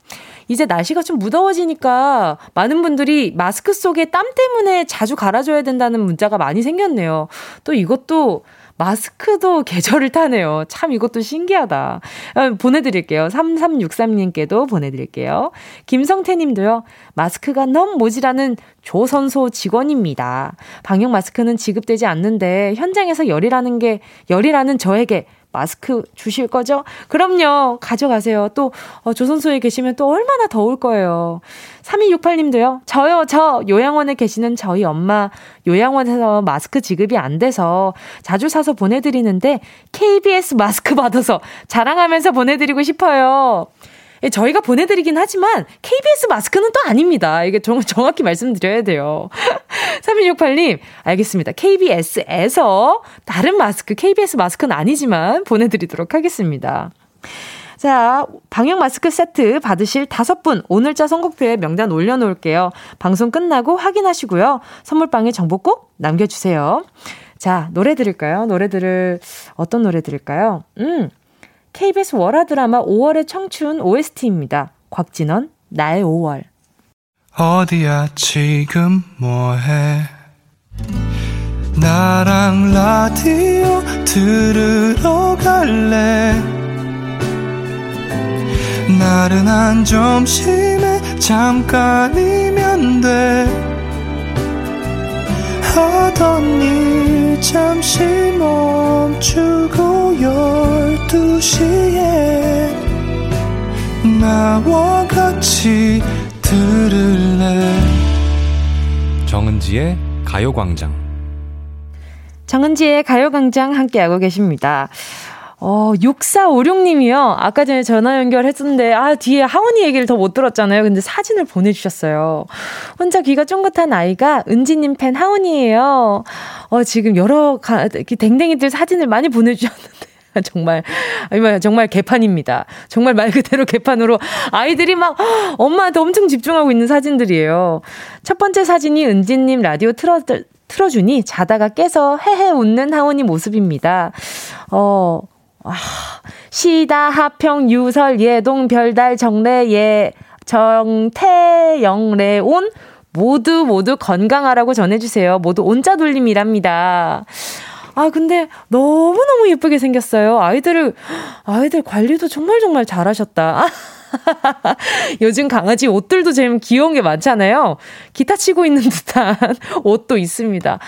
이제 날씨가 좀 무더워지니까 많은 분들이 마스크 속에 땀 때문에 자주 갈아줘야 된다는 문자가 많이 생겼네요. 또 이것도 마스크도 계절을 타네요. 참 이것도 신기하다. 어, 보내드릴게요. 3363님께도 보내드릴게요. 김성태 님도요. 마스크가 너무 모지라는 조선소 직원입니다. 방역 마스크는 지급되지 않는데 현장에서 열이라는 게, 열이라는 저에게 마스크 주실 거죠? 그럼요. 가져가세요. 또, 어, 조선소에 계시면 또 얼마나 더울 거예요. 3268님도요. 저요, 저. 요양원에 계시는 저희 엄마 요양원에서 마스크 지급이 안 돼서 자주 사서 보내드리는데 KBS 마스크 받아서 자랑하면서 보내드리고 싶어요. 예, 저희가 보내드리긴 하지만 KBS 마스크는 또 아닙니다. 이게 정, 정확히 말씀드려야 돼요. 3168님, 알겠습니다. KBS에서 다른 마스크, KBS 마스크는 아니지만 보내드리도록 하겠습니다. 자, 방역 마스크 세트 받으실 다섯 분 오늘자 선곡표에 명단 올려놓을게요. 방송 끝나고 확인하시고요. 선물방에 정보 꼭 남겨주세요. 자, 노래 들을까요? 노래 들을, 어떤 노래 들을까요? 음, KBS 월화 드라마 5월의 청춘 OST입니다. 곽진원, 나의 5월. 어디야, 지금 뭐해? 나랑 라디오 들으러 갈래? 나른한 점심에 잠깐이면 돼. 하던 일 잠시 멈추고 열 두 시에 나와 같이 들을래 정은지의 가요광장 정은지의 가요광장 함께하고 계십니다. 어, 6456님이요. 아까 전에 전화 연결했었는데, 아, 뒤에 하원이 얘기를 더 못 들었잖아요. 근데 사진을 보내주셨어요. 혼자 귀가 쫑긋한 아이가 은지님 팬 하원이에요. 어, 지금 여러 가, 댕댕이들 사진을 많이 보내주셨는데. 정말, 정말 개판입니다. 정말 말 그대로 개판으로 아이들이 막 엄마한테 엄청 집중하고 있는 사진들이에요. 첫 번째 사진이 은지님 라디오 틀어, 틀어주니 자다가 깨서 헤헤 웃는 하원이 모습입니다. 어, 아, 시다, 하평, 유설, 예동, 별달, 정래, 예, 정태, 영래, 온 모두 모두 건강하라고 전해주세요. 모두 온자 돌림이랍니다. 아, 근데 너무너무 예쁘게 생겼어요. 아이들을, 아이들 관리도 정말 정말 잘하셨다. 요즘 강아지 옷들도 제일 귀여운 게 많잖아요. 기타 치고 있는 듯한 옷도 있습니다.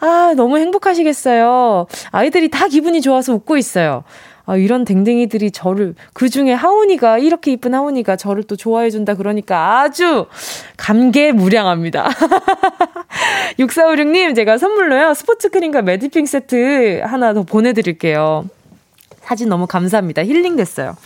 아, 너무 행복하시겠어요. 아이들이 다 기분이 좋아서 웃고 있어요. 아, 이런 댕댕이들이 저를, 그 중에 하온이가, 이렇게 이쁜 하온이가 저를 또 좋아해준다 그러니까 아주 감개무량합니다. 6456님, 제가 선물로요, 스포츠 크림과 매디핑 세트 하나 더 보내드릴게요. 사진 너무 감사합니다. 힐링 됐어요.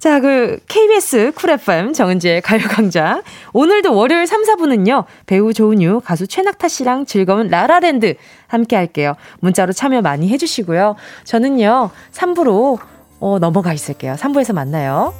자, 그 KBS 쿨 FM 정은지의 가요광장. 오늘도 월요일 3, 4분은요. 배우 조은유, 가수 최낙타 씨랑 즐거운 라라랜드 함께 할게요. 문자로 참여 많이 해주시고요. 저는요. 3부로 어, 넘어가 있을게요. 3부에서 만나요.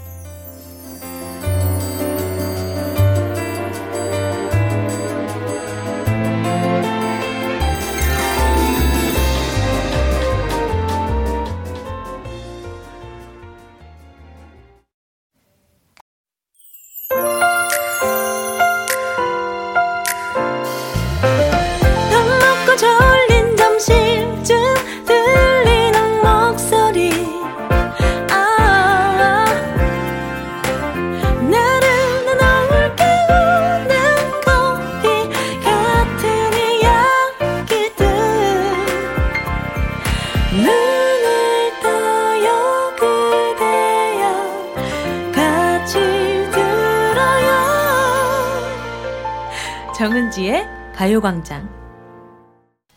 가요광장.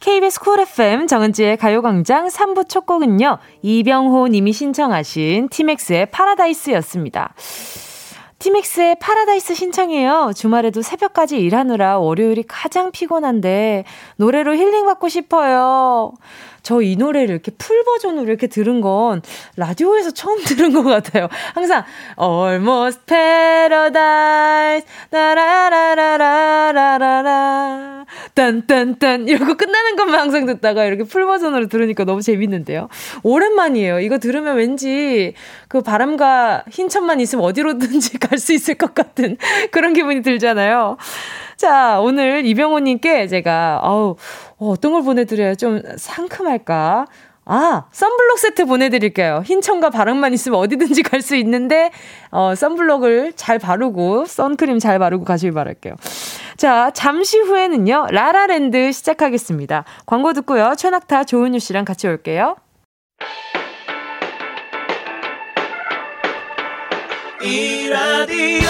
KBS 쿨 FM 정은지의 가요광장 3부 첫 곡은요, 이병호 님이 신청하신 티맥스의 파라다이스였습니다. 티맥스의 파라다이스 신청해요. 주말에도 새벽까지 일하느라 월요일이 가장 피곤한데, 노래로 힐링받고 싶어요. 저 이 노래를 이렇게 풀 버전으로 이렇게 들은 건 라디오에서 처음 들은 것 같아요. 항상 Almost Paradise 나라라라라라라 딴딴딴 이러고 끝나는 것만 항상 듣다가 이렇게 풀 버전으로 들으니까 너무 재밌는데요. 오랜만이에요. 이거 들으면 왠지 그 바람과 흰 천만 있으면 어디로든지 갈 수 있을 것 같은 그런 기분이 들잖아요. 자, 오늘 이병호님께 제가, 어우, 어떤 걸 보내드려야 좀 상큼할까? 아, 썬블록 세트 보내드릴게요. 흰청과 바람만 있으면 어디든지 갈 수 있는데, 어, 썬블록을 잘 바르고, 선크림 잘 바르고 가시길 바랄게요. 자, 잠시 후에는요, 라라랜드 시작하겠습니다. 광고 듣고요, 최낙타, 조은유 씨랑 같이 올게요. 이 라디오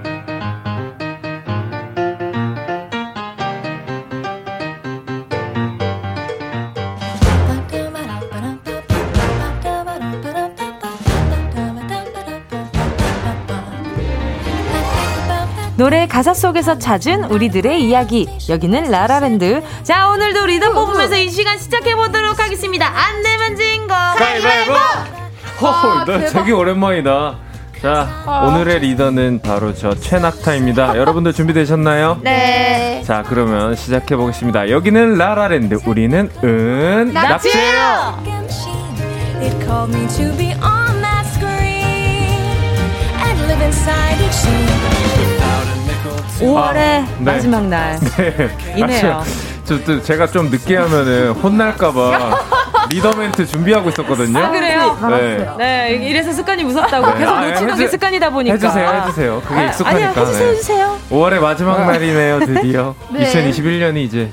노래 가사 속에서 찾은 우리들의 이야기. 여기는 라라랜드. 자, 오늘도 리더 뽑으면서 이 시간 시작해보도록 하겠습니다. 안 내면 진 거. 가위바위보! 허, 나 되게 오랜만이다. 자, 어. 오늘의 리더는 바로 저 최낙타입니다. 여러분들 준비되셨나요? 네. 자, 그러면 시작해 보겠습니다. 여기는 라라랜드, 우리는 은 낙지예요. 낙지예요. 5월의 아, 네. 마지막 날. 네. 이네요. 저, 또 제가 좀 늦게 하면은 혼날까봐 리더 멘트 준비하고 있었거든요. 아, 그래요? 네. 네, 이래서 습관이 무섭다고. 네. 계속 아, 놓치는 게 습관이다 보니까. 해주세요, 해주세요. 그게 아, 익숙하니까. 아니요, 해주세요, 네. 해주세요. 5월의 마지막 날이네요, 드디어. 네. 2021년이 이제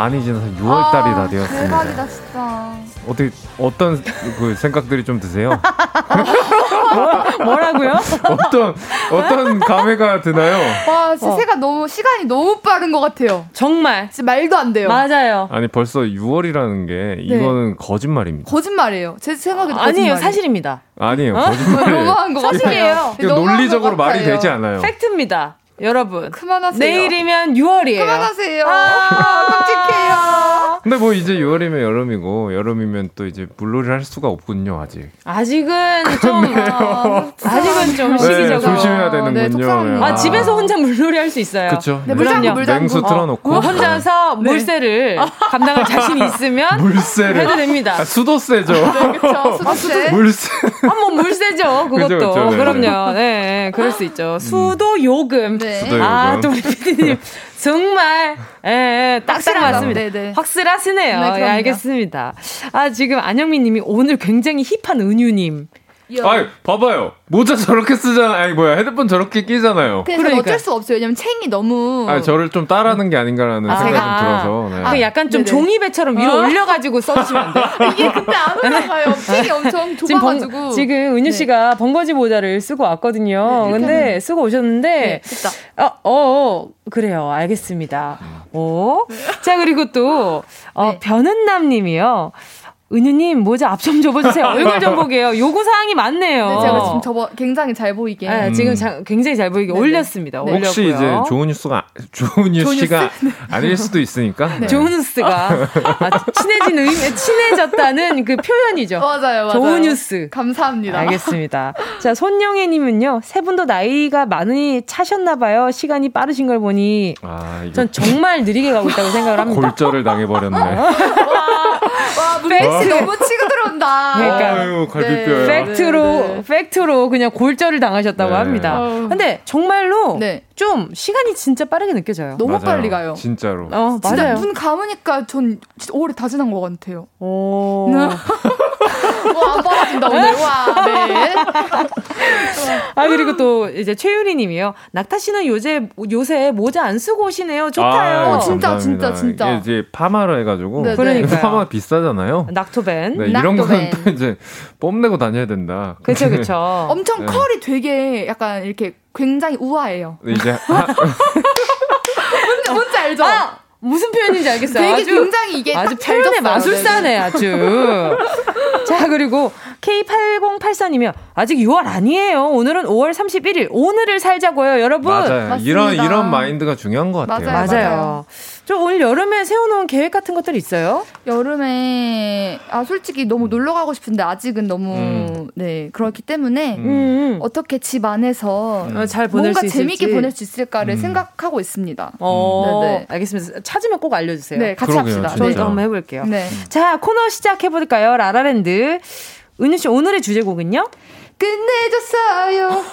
반이 지나서 6월 달이 다 되었습니다. 대박이다, 진짜. 어떻게 어떤 그 생각들이 좀 드세요? 뭐, 라고요 어떤 어떤 감회가 드나요? 와, 진짜 어. 새가 너무 시간이 너무 빠른 것 같아요. 정말. 진짜 말도 안 돼요. 맞아요. 아니 벌써 6월이라는 게 네. 이거는 거짓말입니다. 거짓말이에요. 제 생각에도 아, 아니에요, 사실입니다. 아니에요, 어? 거짓말이에요. 너무한 거 사실이에요. 논리적으로 말이 되지 않아요. 팩트입니다. 여러분. 그만하세요. 내일이면 6월이에요. 그만하세요. 아, 끔찍해요. 근데 뭐 이제 6월이면 여름이고 여름이면 또 이제 물놀이를 할 수가 없군요, 아직. 아직은 좀 아, 아직은 좀 네, 시기적으로 조심해야 되는군요. 네, 아, 집에서 혼자 물놀이 할 수 있어요. 그렇죠. 네, 물장구, 물장구. 냉수 틀어 놓고 어, 혼자서 네. 물세를 감당할 자신이 있으면 물세를 해도 됩니다. 아, 수도세죠. 네, 그렇죠. 수도세. 물세. 아, 뭐 물세죠. 그것도. 그쵸, 그쵸, 네. 그럼요. 네, 그럴 수 있죠. 수도 요금. 네. 네. 아, 또 우리 PD님 정말 예, 예 딱딱 맞습니다. 네네. 확실하시네요. 네, 예, 알겠습니다. 아, 지금 안영민 님이 오늘 굉장히 힙한 은유님. 아, 봐봐요. 모자 저렇게 쓰잖아. 아니 뭐야 헤드폰 저렇게 끼잖아요. 그래서 그러니까. 어쩔 수 없어요. 왜냐면 챙이 너무. 아 저를 좀 따라하는 게 아닌가라는 아, 생각이 좀 들어서. 네. 아, 약간 좀 네네. 종이배처럼 위로 어? 올려가지고 써주시면 안 돼요? 이게 근데 안 올라가요. 챙이 엄청 좁아가지고. 지금, 번, 지금 은유 씨가 네. 번거지 모자를 쓰고 왔거든요. 네, 근데 하면. 쓰고 오셨는데. 네, 어, 어, 어, 그래요. 알겠습니다. 오. 네. 자 그리고 또 어, 네. 변은남님이요. 은유님 모자 앞 좀 접어주세요. 얼굴 좀 보게요. 요구 사항이 많네요. 네, 제가 지금 접어 굉장히 잘 보이게. 네, 음. 지금 자, 굉장히 잘 보이게 네네. 올렸습니다. 네. 혹시 이제 좋은 뉴스가 좋은 뉴스가 아닐 수도 있으니까. 네. 좋은 뉴스가 아, 친해진 의미 친해졌다는 그 표현이죠. 맞아요, 맞아요. 좋은 뉴스. 감사합니다. 알겠습니다. 자 손영애님은요 세 분도 나이가 많이 차셨나봐요. 시간이 빠르신 걸 보니 아, 전 정말 느리게 가고 있다고 생각을 합니다. 골절을 당해버렸네. 와, 팩스 너무 치고 들어온다. 그러니까 아유, 갈비뼈. 팩트로 네, 네. 팩트로 그냥 골절을 당하셨다고 네. 합니다. 어. 근데 정말로 네. 좀 시간이 진짜 빠르게 느껴져요. 너무 맞아요. 빨리 가요. 진짜로. 어, 맞아요. 눈 감으니까 전 진짜 오래 다 지난 것 같아요. 오. 안 빨아진다 오늘. 와, 네. 아 그리고 또 이제 최유리 님이요. 낙타 씨는 요새 요새 모자 안 쓰고 오시네요. 좋다요. 아, 진짜 진짜 진짜. 이제 파마로 해 가지고 그러니까 파마 비싸잖아요. 낙토벤. 네, 이런 거는 또 이제 뽐내고 다녀야 된다. 그렇죠, 그렇죠. 엄청 네. 컬이 되게 약간 이렇게 굉장히 우아해요. 이제 뭔지, 뭔지 알죠? 아! 무슨 표현인지 알겠어요. 되게 아주, 굉장히 이게 아주 표현의 마술사네 아주. 자 그리고 K8084님이요. 아직 6월 아니에요. 오늘은 5월 31일. 오늘을 살자고요, 여러분. 맞아요. 맞습니다. 이런 이런 마인드가 중요한 것 같아요. 맞아요. 맞아요. 저 오늘 여름에 세워놓은 계획 같은 것들 있어요? 여름에 아 솔직히 너무 놀러 가고 싶은데 아직은 너무 음. 네 그렇기 때문에 음. 음. 어떻게 집 안에서 음. 잘 보낼 뭔가 재밌게 보낼 수 있을까를 음. 생각하고 있습니다. 어, 네네. 알겠습니다. 찾으면 꼭 알려주세요. 네, 같이 그러게요, 합시다. 저희도 한번 해볼게요. 네. 자 코너 시작해 볼까요? 라라랜드. 은유 씨 오늘의 주제곡은요? 끝내줬어요.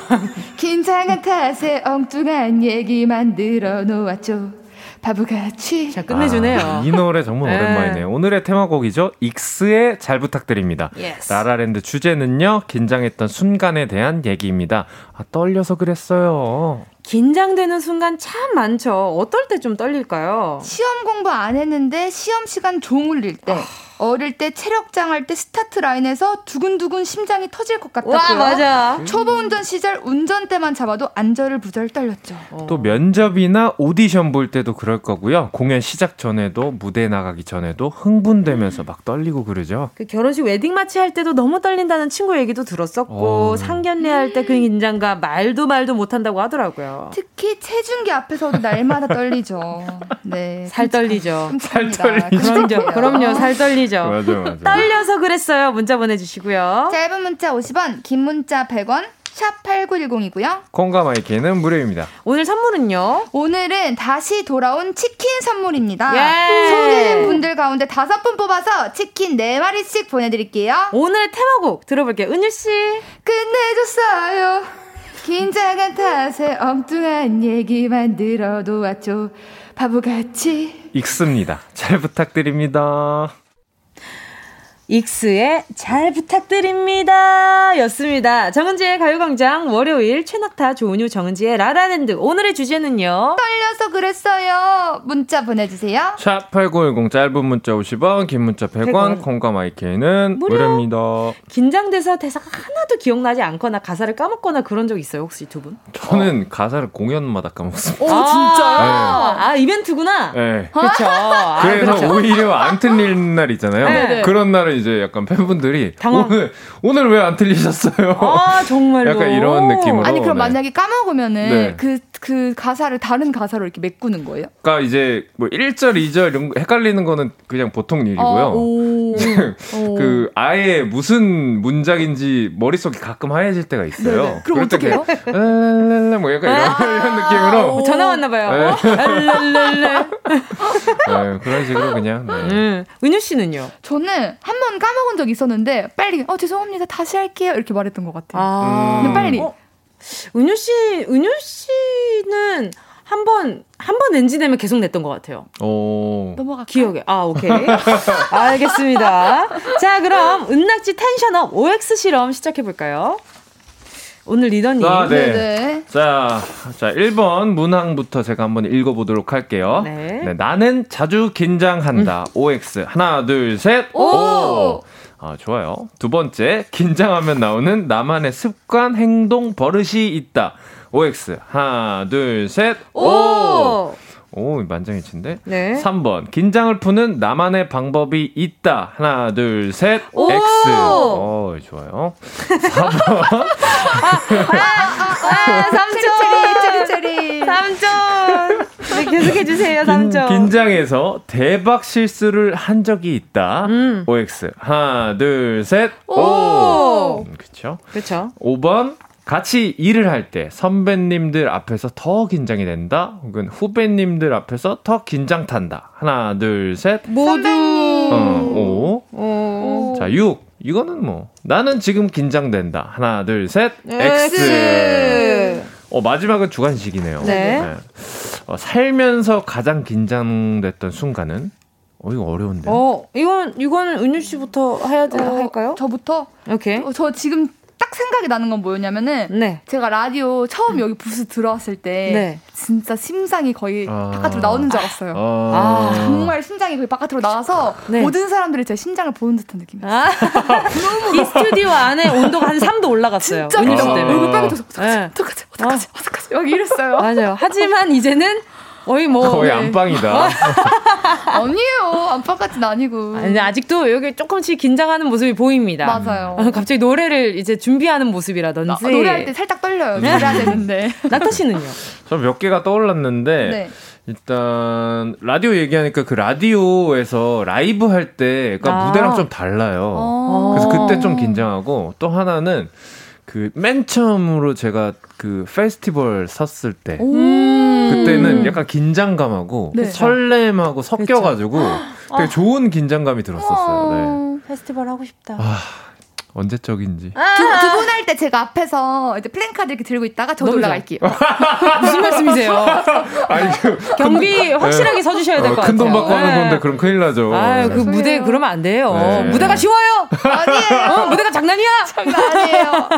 긴장한 탓에 엉뚱한 얘기 만들어 놓았죠. 바보같이. 자, 끝내주네요. 아, 이 노래 정말 네. 오랜만이네요. 오늘의 테마곡이죠. 익스의 잘 부탁드립니다. Yes. 라라랜드 주제는요, 긴장했던 순간에 대한 얘기입니다. 아, 떨려서 그랬어요. 긴장되는 순간 참 많죠. 어떨 때 좀 떨릴까요? 시험 공부 안 했는데 시험 시간 종 울릴 때. 아. 어릴 때 체력장 할 때 스타트 라인에서 두근두근 심장이 터질 것 같다고요. 와, 맞아. 초보 운전 시절 운전대만 잡아도 안절을 부절 떨렸죠. 어. 또 면접이나 오디션 볼 때도 그럴 거고요. 공연 시작 전에도 무대 나가기 전에도 흥분되면서 막 떨리고 그러죠. 그 결혼식 웨딩 마치 할 때도 너무 떨린다는 친구 얘기도 들었었고 어. 상견례 할 때 그 긴장감 말도 말도 못 한다고 하더라고요. 특히 체중계 앞에서도 날마다 떨리죠. 네. 살 떨리죠. 살 떨리죠. 그럼요. 그럼요. 살 떨리죠. 떨리죠. 맞아, 맞아. 떨려서 그랬어요. 문자 보내주시고요. 짧은 문자 50원, 긴 문자 100원. 샵 8910이고요. 콩과 마이크는 무료입니다. 오늘 선물은요? 오늘은 다시 돌아온 치킨 선물입니다. 예. 소개된 분들 가운데 다섯 분 뽑아서 치킨 네 마리씩 보내드릴게요. 오늘의 테마곡 들어볼게요. 은유 씨. 끝내줬어요. 긴장한 탓에 엉뚱한 얘기 만 들어도 왔죠. 바보같이. 읽습니다. 잘 부탁드립니다. 익스의 잘 부탁드립니다. 였습니다. 정은지의 가요광장 월요일 최낙타 조은유 정은지의 라라랜드 오늘의 주제는요. 떨려서 그랬어요. 문자 보내주세요. 샵8910 짧은 문자 50원 긴 문자 100원, 100원. 콩과 마이케이는 무료입니다. 긴장돼서 대사가 하나도 기억나지 않거나 가사를 까먹거나 그런 적 있어요 혹시 두 분? 저는 어. 가사를 공연마다 까먹습니다. 오 아, 진짜요? 네. 아 이벤트구나. 네. 그렇죠. 아, 그래서 그렇죠. 오히려 안 틀리는 날 있잖아요. 네. 그런 날은 이제 약간 팬분들이 당황... 오늘 오늘 왜 안 틀리셨어요? 아 정말로. 약간 이런 느낌으로. 아니 그럼 네. 만약에 까먹으면은 네. 그 가사를 다른 가사로 이렇게 메꾸는 거예요? 그러니까 이제 뭐 1절, 2절 이런 거 헷갈리는 거는 그냥 보통 일이고요. 아, 그 아예 무슨 문장인지 머릿속이 가끔 하얘질 때가 있어요. 네네. 그럼 어떻게 해요? 뭐 약간 이런, 아~ 이런 느낌으로. 전화 왔나 봐요. 네. 네, 그런 식으로 그냥. 네. 음. 은유 씨는요? 저는 한 번 까먹은 적 있었는데 빨리 어 죄송합니다 다시 할게요 이렇게 말했던 것 같아요. 아~ 음. 빨리. 어? 은유 씨, 은유 씨는 한 번, 한 번 엔지 되면 계속 냈던 것 같아요. 오. 넘어가. 기억에. 아, 오케이. 알겠습니다. 자, 그럼 은낙지 텐션업 OX 실험 시작해볼까요? 오늘 리더님. 아, 네. 네 자, 자, 1번 문항부터 제가 한번 읽어보도록 할게요. 네. 네 나는 자주 긴장한다. 음. OX. 하나, 둘, 셋. 오! 오! 아, 좋아요. 두 번째, 긴장하면 나오는 나만의 습관, 행동, 버릇이 있다. OX. 하나, 둘, 셋. 오! 오, 만장일치인데? 네. 3번. 긴장을 푸는 나만의 방법이 있다. 하나, 둘, 셋. 오! X. 어, 좋아요. 4번. 아, 아, 아, 3점. 체리, 체리, 3점. 네, 계속해 주세요, 3점. 긴, 긴장해서 대박 실수를 한 적이 있다. 음. OX. 하나, 둘, 셋. 오! 오! 음, 그쵸. 그쵸. 5번. 같이 일을 할 때 선배님들 앞에서 더 긴장이 된다. 혹은 후배님들 앞에서 더 긴장 탄다. 하나, 둘, 셋. 모두. 어, 오. 오. 자, 6. 이거는 뭐 나는 지금 긴장된다. 하나, 둘, 셋. X. X. 어, 마지막은 주관식이네요. 네. 네. 어, 살면서 가장 긴장됐던 순간은 어, 이거 어려운데. 어, 이건, 이건 은유 씨부터 해야 되, 어, 할까요? 저부터? 오케이. 어, 저 지금 딱 생각이 나는 건 뭐였냐면은 네. 제가 라디오 처음 여기 부스 들어왔을 때 네. 진짜 심장이 거의 아~ 바깥으로 나오는 줄 알았어요. 아~ 아~ 정말 심장이 거의 바깥으로 나와서 네. 모든 사람들이 제 심장을 보는 듯한 느낌이었어요. 아~ 이 스튜디오 안에 온도가 한 3도 올라갔어요. 진짜. 얼굴 빨개져서 어떡하지? 어떡하지? 어떡하지? 어떡하지? 여기 이랬어요. 맞아요. 하지만 이제는 거의 뭐 거의 네. 안방이다. 아니에요. 안방까지는 아니고. 아니, 아직도 여기 조금씩 긴장하는 모습이 보입니다. 맞아요. 갑자기 노래를 이제 준비하는 모습이라든지. 나, 노래할 때 살짝 떨려요. 잘해야 되는데. 나타 씨는요? 저 몇 개가 떠올랐는데 네. 일단 라디오 얘기하니까 그 라디오에서 라이브 할때 그러니까 아. 무대랑 좀 달라요. 아. 그래서 그때 좀 긴장하고 또 하나는 그 맨 처음으로 제가 그 페스티벌 섰을 때 그때는 약간 긴장감하고 네. 설렘하고 섞여가지고. 되게 아. 좋은 긴장감이 들었었어요. 네. 페스티벌 하고 싶다. 아, 언제적인지. 두분 할 때 제가 앞에서 이제 플랜카드 이렇게 들고 있다가 저도 올라갈게요. 무슨 말씀이세요? 아니, 그, 경비 큰, 확실하게 네. 서주셔야 될것 어, 같아요. 큰 돈 받고 네. 하는 건데 그럼 큰일 나죠. 아유, 그 무대 그러면 안 돼요. 네. 무대가 쉬워요. 아니에요. 어, 무대가 장난이야. 장난 아니에요.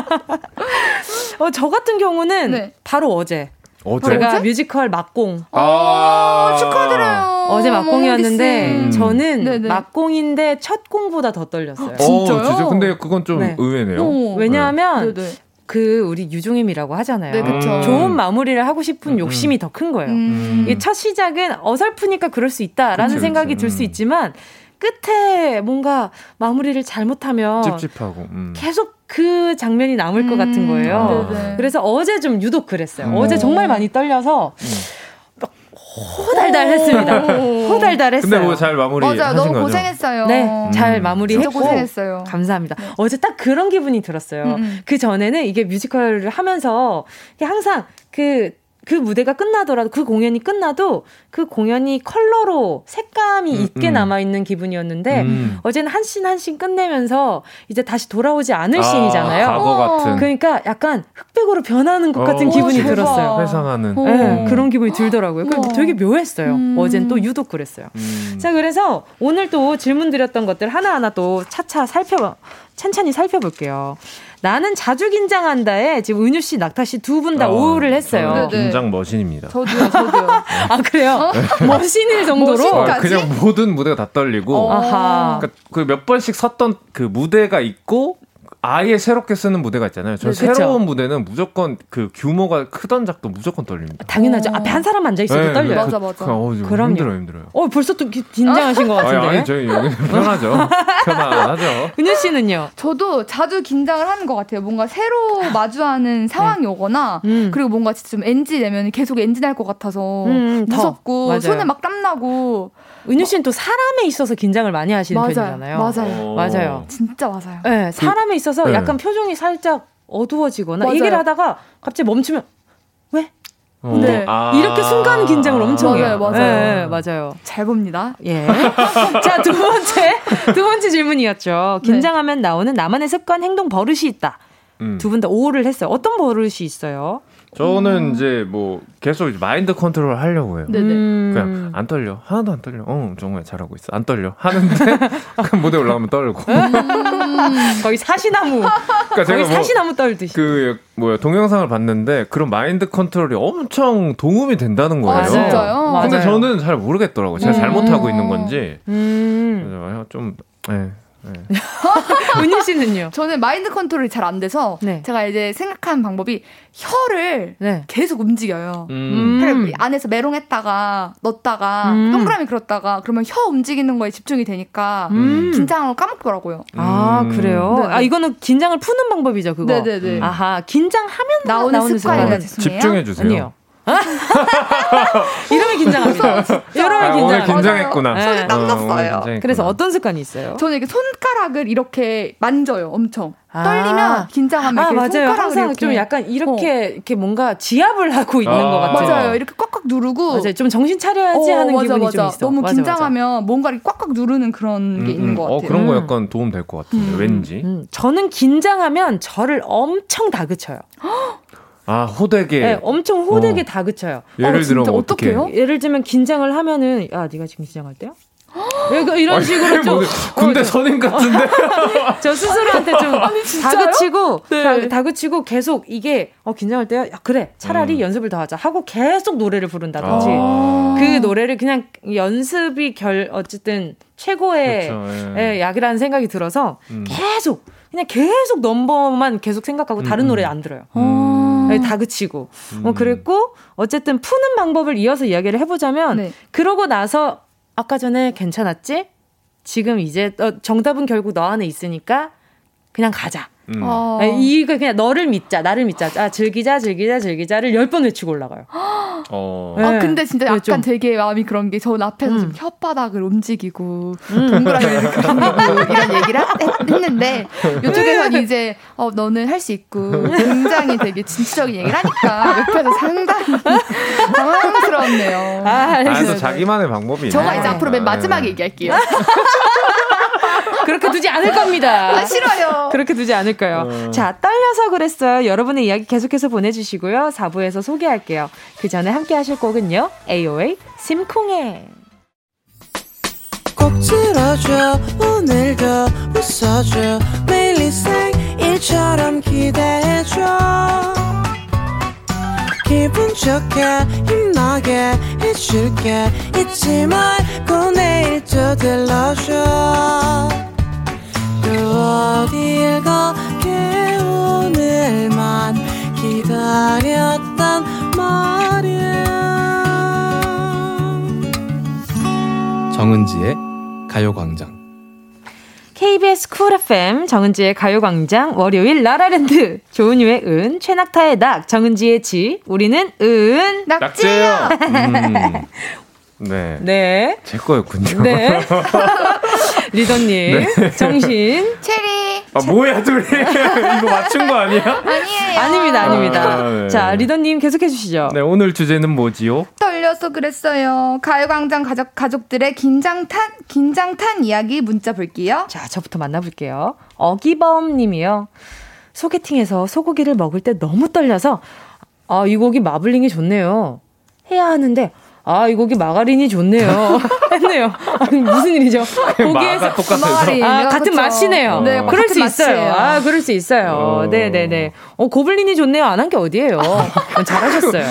어, 저 같은 경우는 네. 바로 어제. 어제? 제가? 뮤지컬 막공. 아, 축하드려요. 어제 막공이었는데 음. 저는 네네. 막공인데 첫 공보다 더 떨렸어요. 진짜요? 어, 진짜? 근데 그건 좀 네. 의외네요. 오. 왜냐하면 네. 그 우리 유종의 미라고 하잖아요. 네, 그쵸. 좋은 마무리를 하고 싶은 음. 욕심이 더큰 거예요. 음. 이첫 시작은 어설프니까 그럴 수 있다라는 그쵸, 생각이 들 수 있지만 끝에 뭔가 마무리를 잘못하면 찝찝하고 음. 계속 그 장면이 남을 것 같은 음. 거예요. 아. 그래서 어제 좀 유독 그랬어요. 음. 어제 정말 많이 떨려서 음. 호달달했습니다. 호달달했어요. 근데 뭐잘 마무리 맞아 너무 거죠? 고생했어요. 네, 음. 잘 마무리했고 고생했어요. 감사합니다. 네. 어제 딱 그런 기분이 들었어요. 음. 그 전에는 이게 뮤지컬을 하면서 항상 그 그그 무대가 끝나더라도 그 공연이 끝나도 그 공연이 컬러로 색감이 음, 있게 음. 남아 있는 기분이었는데 음. 어제는 한 씬 한 씬 끝내면서 이제 다시 돌아오지 않을 아, 씬이잖아요. 과거 같은. 그러니까 약간 흑백으로 변하는 것 같은 어, 기분이 대박. 들었어요. 회상하는. 네, 그런 기분이 들더라고요. 되게 묘했어요. 음. 어젠 또 유독 그랬어요. 음. 자, 그래서 오늘 또 질문 드렸던 것들 하나하나 또 차차 살펴, 찬찬히 살펴볼게요. 나는 자주 긴장한다에 지금 은유 씨, 낙타 씨 두 분다 어, 오를 했어요. 긴장 머신입니다. 저도요, 저도요. 아 그래요? 어? 머신일 정도로? 아, 그냥 모든 무대가 다 떨리고. 어. 그러니까 그 몇 번씩 섰던 그 무대가 있고 아예 새롭게 쓰는 무대가 있잖아요. 저 네, 새로운 무대는 무조건 그 규모가 크던 작도 무조건 떨립니다. 당연하죠. 앞에 한 사람 앉아 있어도 네, 떨려요. 맞아 맞아. 그, 어, 그럼 힘들어요, 힘들어요. 어 벌써 또 긴장하신 것 같은데. 아니, 아니 저희 여기 편하죠. 편안하죠. 은유 씨는요? 저도 자주 긴장을 하는 것 같아요. 뭔가 새로 마주하는 상황이 네. 오거나 음. 그리고 뭔가 좀 NG 내면 계속 NG 날 것 같아서 음, 무섭고 손에 막 땀 나고. 은유 씨는 또 사람에 있어서 긴장을 많이 하시는 맞아요. 편이잖아요. 맞아요. 맞아요. 진짜 맞아요. 네, 사람에 있어서 네. 약간 표정이 살짝 어두워지거나 맞아요. 얘기를 하다가 갑자기 멈추면 왜? 어. 네. 아~ 이렇게 순간 긴장을 엄청 해요. 맞아요, 맞아요. 네, 맞아요. 잘 봅니다. 예. 자, 두 번째, 두 번째 질문이었죠. 긴장하면 네. 나오는 나만의 습관, 행동, 버릇이 있다. 음. 두분 다 오를 했어요. 어떤 버릇이 있어요? 저는 음. 이제 뭐 계속 마인드 컨트롤 하려고 해요. 네네. 음. 그냥 안 떨려. 하나도 안 떨려. 어, 정말 잘하고 있어. 안 떨려. 하는데 무대 올라가면 떨고. 음. 거의 사시나무. 그러니까 제가 뭐 사시나무 떨듯이. 그 뭐야 동영상을 봤는데 그런 마인드 컨트롤이 엄청 도움이 된다는 거예요. 아, 진짜요? 근데 맞아요. 저는 잘 모르겠더라고요. 제가 음. 잘못하고 있는 건지. 음. 좀 네. 네. 은희 씨는요? 저는 마인드 컨트롤이 잘 안 돼서 네. 제가 이제 생각하는 방법이 혀를 네. 계속 움직여요. 음. 음. 안에서 메롱했다가 넣었다가 음. 동그라미 그렸다가 그러면 혀 움직이는 거에 집중이 되니까 음. 긴장을 까먹더라고요. 아 음. 그래요? 네네. 아 네. 이거는 긴장을 푸는 방법이죠, 그거. 네네네. 아하 긴장하면 나오는, 나오는 습관이가 집중해 주세요. 아니요. 이러면 긴장합니다. 이러면 긴장. 긴장했구나. 네. 손이 땀 났어요. 어, 그래서 어떤 습관이 있어요? 저는 이렇게 손가락을 이렇게 만져요, 엄청. 아. 떨리면 긴장하면 아, 맞아요. 항상 이렇게. 좀 약간 이렇게 어. 이렇게 뭔가 지압을 하고 있는 아. 것 같아요. 맞아요. 이렇게 꽉꽉 누르고 맞아요. 좀 정신 차려야지 어, 하는 맞아, 기분이 맞아. 좀 있어. 너무 맞아, 긴장하면 뭔가를 꽉꽉 누르는 그런 음, 게 있는 것 음. 어, 같아요. 어, 그런 거 음. 약간 도움 될 것 같은데 음. 왠지. 음. 저는 긴장하면 저를 엄청 다그쳐요. 아 호되게. 네, 엄청 호되게 어. 다그쳐요. 예를 아, 들어 뭐 어떻게 해요? 예를 들면 긴장을 하면은 야 네가 지금 긴장할 때야? 이런 식으로 좀 군대 어, 선임 같은데 저 스스로한테 좀 아니, 다그치고 네. 다, 그치고 계속 이게 어 긴장할 때야 야, 그래 차라리 음. 연습을 더 하자 하고 계속 노래를 부른다든지 아. 그 노래를 그냥 연습이 결 어쨌든 최고의 그렇죠, 예. 예, 약이라는 생각이 들어서 음. 계속 그냥 계속 넘버만 계속 생각하고 다른 음. 노래 안 들어요. 음. 네, 다그치고. 음. 어, 그랬고, 어쨌든 푸는 방법을 이어서 이야기를 해보자면, 네. 그러고 나서, 아까 전에 괜찮았지? 지금 이제 어, 정답은 결국 너 안에 있으니까, 그냥 가자. 음. 어. 이거 그냥 너를 믿자, 나를 믿자. 아, 즐기자, 즐기자, 즐기자를 열 번 외치고 올라가요. 어. 네. 아, 근데 진짜 약간 좀. 되게 마음이 그런 게 전 앞에서 음. 좀 혓바닥을 움직이고, 음. 동그라미를 이렇게 이런 얘기를 했는데, 이쪽에서는 네. 이제, 어, 너는 할 수 있고, 굉장히 되게 진취적인 얘기를 하니까, 옆에서 상당히 당황스럽네요. 아. 아, 자기만의 방법이 있네. 저가 이제 앞으로 맨 마지막에 얘기할게요. 그렇게 두지 않을 겁니다. 아, 싫어요. 그렇게 두지 않을까요? 어. 자, 떨려서 그랬어요. 여러분의 이야기 계속해서 보내주시고요. 4부에서 소개할게요. 그 전에 함께 하실 곡은요. AOA 심쿵해. 꼭 들어줘 오늘도 웃어줘 매일 일처럼 기대해줘 기분 좋게 힘나게 해줄게 잊지 말고 내일 또 들러줘 또 어딜 가게 오늘만 기다렸단 말이야 정은지의 가요광장 KBS 쿨 FM 정은지의 가요광장 월요일 라라랜드 조은유의 은 최낙타의 낙 정은지의 지 우리는 은 낙지예요. 음. 네. 네. 제 거였군요. 네. 리더님, 네. 정신, 체리. 아, 뭐야, 둘이. 이거 맞춘 거 아니야? 아니에요. 아닙니다, 아닙니다. 아, 네. 자, 리더님 계속해 주시죠. 네, 오늘 주제는 뭐지요? 떨려서 그랬어요. 가요광장 가족, 가족들의 긴장탄, 긴장탄 이야기 문자 볼게요. 자, 저부터 만나볼게요. 어기범 님이요. 소개팅에서 소고기를 먹을 때 너무 떨려서, 아, 이 고기 마블링이 좋네요. 해야 하는데, 아, 이 고기 마가린이 좋네요. 했네요. 아니, 무슨 일이죠? 고기에서 똑같아서. 아, 같은 그쵸. 맛이네요. 네, 그럴 수 있어요. 맛이에요. 아, 그럴 수 있어요. 어. 네, 네, 네. 어, 고블린이 좋네요. 안 한 게 어디예요? 어, 잘하셨어요.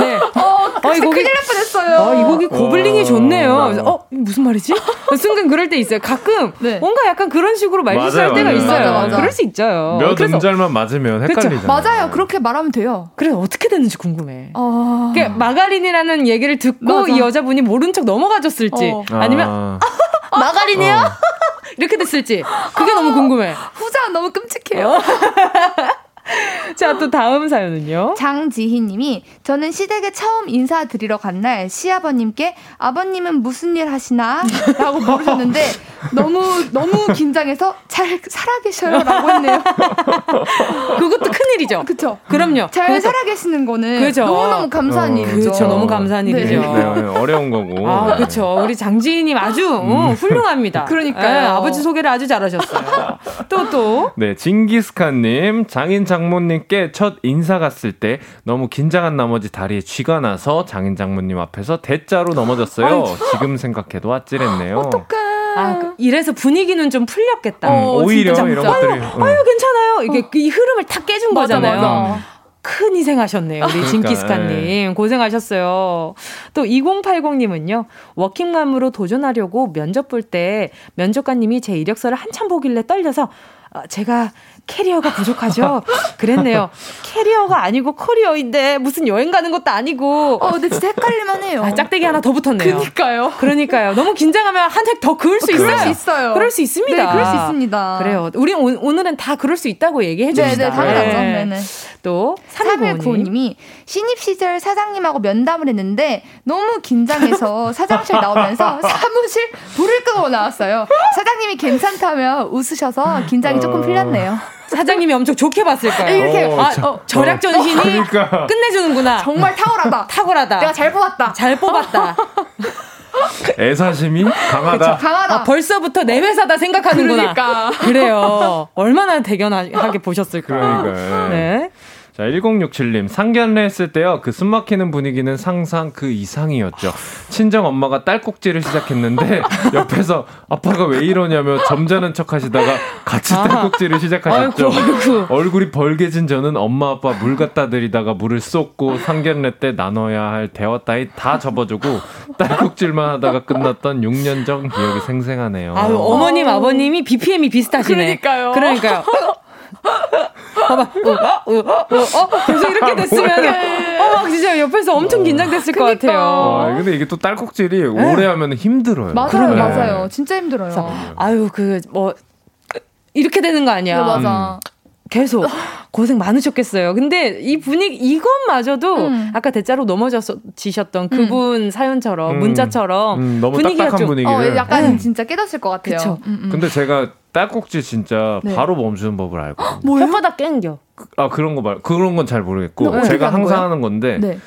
네. 어, 어, 이 고기 큰일 날 뻔했어요. 어, 이 고기 고블린이 좋네요. 어, 무슨 말이지? 순간 그럴 때 있어요. 가끔 네. 뭔가 약간 그런 식으로 말실수할 때가 있어요. 맞아, 맞아. 그럴 수 있죠. 몇 음절만 맞으면 헷갈리잖아요. 맞아요. 그렇게 말하면 돼요. 그래 어떻게 됐는지 궁금해. 어... 마가린이라는 얘기를 듣고 맞아. 이 여자분이 모른 척 넘어가줬을지 어. 아니면 아. 마가린이요? 어. 이렇게 됐을지 그게 너무 궁금해. 후자 너무 끔찍해요. 자, 또 다음 사연은요. 장지희 님이 저는 시댁에 처음 인사드리러 간 날 시아버님께 아버님은 무슨 일 하시나? 라고 물으셨는데 너무 너무 긴장해서 잘 살아 계셔요 라고 했네요. 그것도 큰일이죠. 그쵸. 그럼요. 잘 그것도. 살아 계시는 거는 그쵸. 너무너무 감사한 어, 일이죠. 그렇죠. 너무 감사한 네. 일이죠. 네, 네, 어려운 거고. 아, 그렇죠. 우리 장지희 님 아주 음. 어, 훌륭합니다. 그러니까 네, 아버지 소개를 아주 잘하셨어요. 또 또. 네, 징기스칸 님 장인 장 모님께 첫 인사 갔을 때 너무 긴장한 나머지 다리에 쥐가 나서 장인 장모님 앞에서 대자로 넘어졌어요. 지금 생각해도 아찔했네요. 어떡해. 아, 그 이래서 분위기는 좀 풀렸겠다. 음, 오히려 이런 것들이. 아유, 음. 아유 괜찮아요. 이게 어. 이 흐름을 탁 깨준 맞아, 거잖아요. 맞아. 큰 희생하셨네요. 우리 진키스카님. 네. 고생하셨어요. 또 2080님은요, 워킹맘으로 도전하려고 면접 볼 때 면접관님이 제 이력서를 한참 보길래 떨려서 어, 제가 캐리어가 부족하죠? 그랬네요. 캐리어가 아니고 커리어인데 무슨 여행 가는 것도 아니고. 어, 근데 진짜 헷갈릴만 해요. 아, 짝대기 하나 더 붙었네요. 그니까요. 그러니까요. 너무 긴장하면 한 획 더 그을 수 어, 있어요. 그럴 수 있어요. 그럴 수 있습니다. 네, 그럴 수 있습니다. 그래요. 우리 오, 늘은 다 그럴 수 있다고 얘기해 줍시다. 네, 네, 당연하죠. 네. 네. 또 3195님이 신입 시절 사장님하고 면담을 했는데 너무 긴장해서 사장실 나오면서 사무실 불을 끄고 나왔어요. 사장님이 괜찮다며 웃으셔서 긴장이 조금 풀렸네요. 사장님이 엄청 좋게 봤을 거예요. 이렇게 어, 아, 어, 절약 전신이 어, 그러니까. 끝내주는구나. 정말 탁월하다. 탁월하다. 내가 잘 뽑았다. 잘 뽑았다. 애사심이 강하다. 그쵸, 강하다. 아, 벌써부터 내 회사다 생각하는구나. 그러니까. 그래요. 얼마나 대견하게 보셨을까. 그러니까. 네. 자, 1067님, 상견례 했을 때요, 그 숨막히는 분위기는 상상 그 이상이었죠. 친정 엄마가 딸꾹질을 시작했는데, 옆에서 아빠가 왜 이러냐며 점잖은 척 하시다가 같이 아. 딸꾹질을 시작하셨죠. 아이고, 아이고. 얼굴이 벌개진 저는 엄마 아빠 물 갖다 드리다가 물을 쏟고 상견례 때 나눠야 할 대화 따위 다 접어주고 딸꾹질만 하다가 끝났던 6년 전 기억이 생생하네요. 아유, 어머님, 아버님이 BPM이 비슷하시네. 그러니까요. 그러니까요. 봐봐, 어, 어, 어, 어, 계속 이렇게 됐으면, 어, 진짜 옆에서 엄청 긴장됐을 것 같아요. 아, 근데 이게 또 딸꾹질이 네. 오래 하면 힘들어요. 맞아요. 맞아요. 진짜 힘들어요. 그래서, 아유, 그, 뭐, 이렇게 되는 거 아니야. 네, 맞아. 음. 계속 고생 많으셨겠어요. 근데 이 분위기 이것마저도 음. 아까 대자로 넘어지셨던 음. 그분 음. 사연처럼 음. 문자처럼 음, 너무 분위기가 좀 분위기를. 어, 약간 네. 진짜 깨닫을 것 같아요. 음, 근데 제가 딸꾹질 진짜 네. 바로 멈추는 법을 알고. 혓바닥 땡겨. 아 그런 거 말. 그런 건 잘 모르겠고 네. 제가 항상 거예요? 하는 건데 네.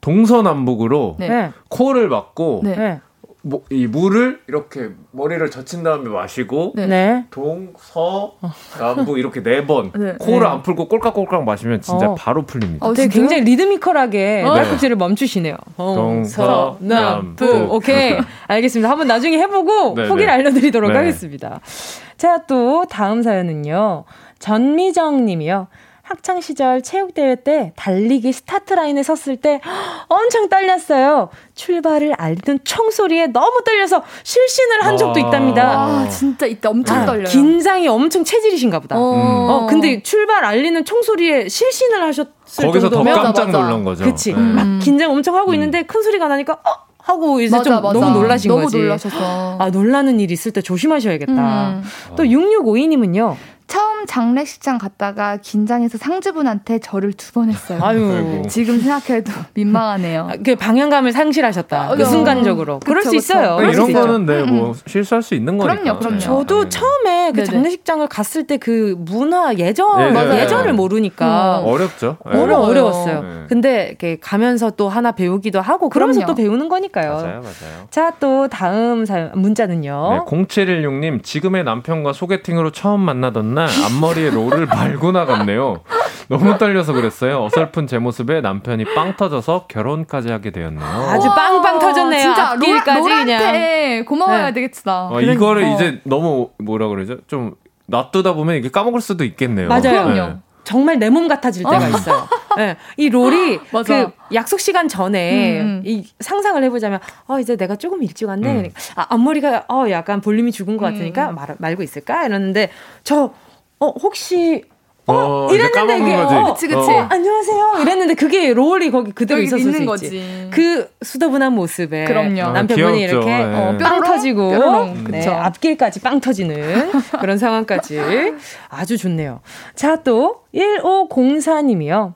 동서남북으로 네. 코를 막고 네. 뭐, 이 물을 이렇게 머리를 젖힌 다음에 마시고 네. 네. 동서 남북 이렇게 네번 네. 코를 네. 안 풀고 꼴깍꼴깍 마시면 진짜 어. 바로 풀립니다. 어, 되게 굉장히 리드미컬하게 딸꾹질을 네. 멈추시네요. 동서 남북. 오케이 알겠습니다. 한번 나중에 해보고 네, 후기를 알려드리도록 하겠습니다. 자 또 다음 사연은요 전미정님이요. 학창 시절 체육 대회 때 달리기 스타트 라인에 섰을 때 엄청 떨렸어요. 출발을 알리는 총소리에 너무 떨려서 실신을 한 적도 있답니다. 아, 진짜 이때 엄청 아, 떨려요. 긴장이 엄청 체질이신가 보다. 어. 어, 근데 출발 알리는 총소리에 실신을 하셨을 거기서 정도면 더 깜짝 놀란 거죠. 그치. 네. 막 긴장 엄청 하고 음. 있는데 큰 소리가 나니까 어? 하고 이제 맞아, 좀 맞아. 너무 놀라신 너무 거지. 너무 놀라셔서. 아, 놀라는 일 있을 때 조심하셔야겠다. 음. 또 6652님은요. 처음 장례식장 갔다가 긴장해서 상주분한테 절을 두 번 했어요. 아유. 지금 생각해도 민망하네요. 아, 그 방향감을 상실하셨다. 아, 그 순간적으로. 그쵸, 그럴 수 그쵸. 있어요. 이런 거는 네, 뭐 음, 음. 실수할 수 있는 거니까. 그럼요, 그럼요. 저도 네. 처음에 그 장례식장을 갔을 때 그 문화 예전 네, 예전을 모르니까 음. 어렵죠. 너무 네. 어려웠어요. 네. 근데 이렇게 가면서 또 하나 배우기도 하고 그러면서 그럼요. 또 배우는 거니까요. 맞아요, 맞아요. 자, 또 다음 사 문자는요. 네, 0716님 지금의 남편과 소개팅으로 처음 만나던 날 앞머리에 롤을 발고 나갔네요. 너무 떨려서 그랬어요. 어설픈 제 모습에 남편이 빵 터져서 결혼까지 하게 되었네요. 아주 빵빵 터졌네요. 진짜 롤까지 그냥. 고마워야 네. 되겠다. 어, 이거를 어. 이제 너무 뭐라 그러죠? 좀 놔두다 보면 이게 까먹을 수도 있겠네요. 맞아요. 네. 정말 내 몸 같아질 때가 어. 있어요. 네. 이 롤이 그 약속 시간 전에 음, 음. 이 상상을 해보자면 어 이제 내가 조금 일찍 왔네. 음. 아 앞머리가 어 약간 볼륨이 죽은 것 같으니까 음. 말, 말고 있을까 이러는데 저 어 혹시 어, 어 이랬는데 이게 어, 그치 그치 어. 안녕하세요 이랬는데 그게 롤이 거기 그대로 있었을 수 있지 거지. 그 수더분한 모습에 그럼요. 남편분이 이렇게 네. 어, 빵 터지고 네, 앞길까지 빵 터지는 그런 상황까지 아주 좋네요. 자 또 1504님이요.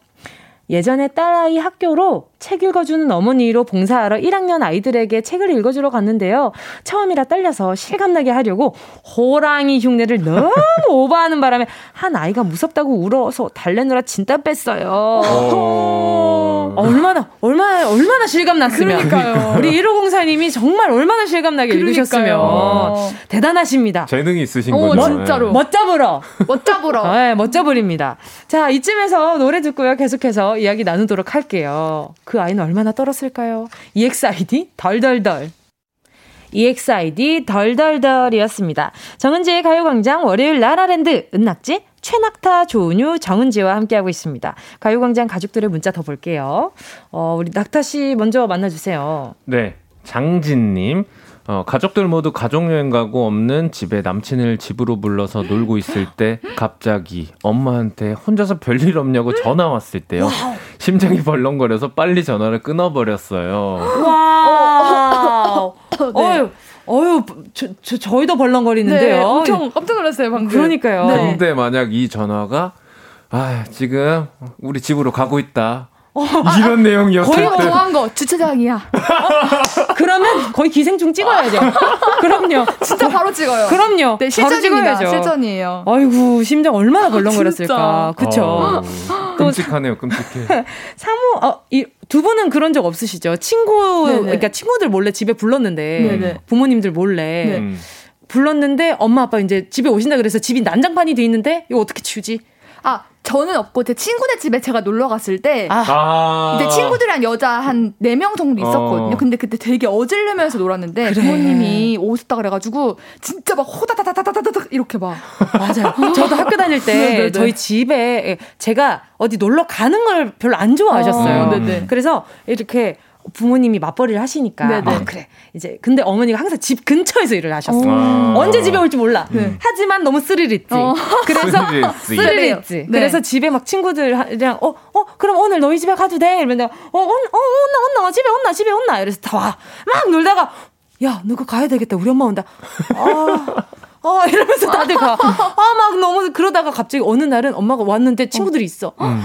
예전에 딸아이 학교로 책 읽어주는 어머니로 봉사하러 1학년 아이들에게 책을 읽어주러 갔는데요. 처음이라 떨려서 실감나게 하려고 호랑이 흉내를 너무 오버하는 바람에 한 아이가 무섭다고 울어서 달래느라 진땀 뺐어요. 어... 얼마나 얼마나 얼마나 실감났으면 그러니까요. 우리 1504님이 정말 얼마나 실감나게 그러니까요. 읽으셨으면 대단하십니다. 재능이 있으신 오, 거죠. 진짜로. 멋져불어. 멋져불어. 네, 멋져불입니다. 자, 이쯤에서 노래 듣고요. 계속해서 이야기 나누도록 할게요. 그 아이는 얼마나 떨었을까요? EXID 덜덜덜. EXID 덜덜덜이었습니다. 정은지의 가요광장 월요일 라라랜드 은낙지 최낙타 조은유 정은지와 함께하고 있습니다. 가요광장 가족들의 문자 더 볼게요. 어, 우리 낙타 씨 먼저 만나주세요. 네. 장진님. 어, 가족들 모두 가족여행 가고 없는 집에 남친을 집으로 불러서 놀고 있을 때 갑자기 엄마한테 혼자서 별일 없냐고 전화 왔을 때요. 심장이 벌렁거려서 빨리 전화를 끊어버렸어요. 와. 네. 어유. 어유, 저, 저, 저희도 벌렁거리는데요. 네, 엄청 깜짝 놀랐어요, 방금. 그러니까요. 네. 근데 만약 이 전화가, 아, 지금 우리 집으로 가고 있다. 어, 이런 아, 내용이었을 거의 때. 더한 거 주차장이야. 어? 그러면 거의 기생충 찍어야죠. 그럼요. 진짜 바로 찍어요. 그럼요. 네, 실전입니다. 실전이에요. 아이고 심장 얼마나 벌렁거렸을까. 그쵸. 어, 끔찍하네요. 끔찍해. 사모 어, 이, 두 분은 그런 적 없으시죠? 친구 네네. 그러니까 친구들 몰래 집에 불렀는데 네네. 부모님들 몰래 네. 음. 불렀는데 엄마 아빠 이제 집에 오신다 그래서 집이 난장판이 돼 있는데 이거 어떻게 치우지? 아 저는 없고 제 친구네 집에 제가 놀러 갔을 때 아. 이제 친구들이랑 여자 한 네 명 정도 있었거든요. 어. 근데 그때 되게 어질르면서 놀았는데 그래. 부모님이 오셨다 그래 가지고 진짜 막 호다다다다다다다 이렇게 막 맞아요. 저도 학교 다닐 때 네네네. 저희 집에 제가 어디 놀러 가는 걸 별로 안 좋아하셨어요. 어. 그래서 이렇게 부모님이 맞벌이를 하시니까 네네. 아 그래 이제 근데 어머니가 항상 집 근처에서 일을 하셨어 아~ 언제 집에 올지 몰라 네. 하지만 너무 스릴 있지 어. 그래서 스릴 있지 네. 그래서 집에 막 친구들이랑 어어 어, 그럼 오늘 너희 집에 가도 돼 이러면 어, 어, 어 온나 온나 집에 온나 집에 온나 이래서 다 와 막 놀다가 야 누가 가야 되겠다 우리 엄마 온다 아 어, 이러면서 다들 가. 아, 막 너무 그러다가 갑자기 어느 날은 엄마가 왔는데 친구들이 있어. 음.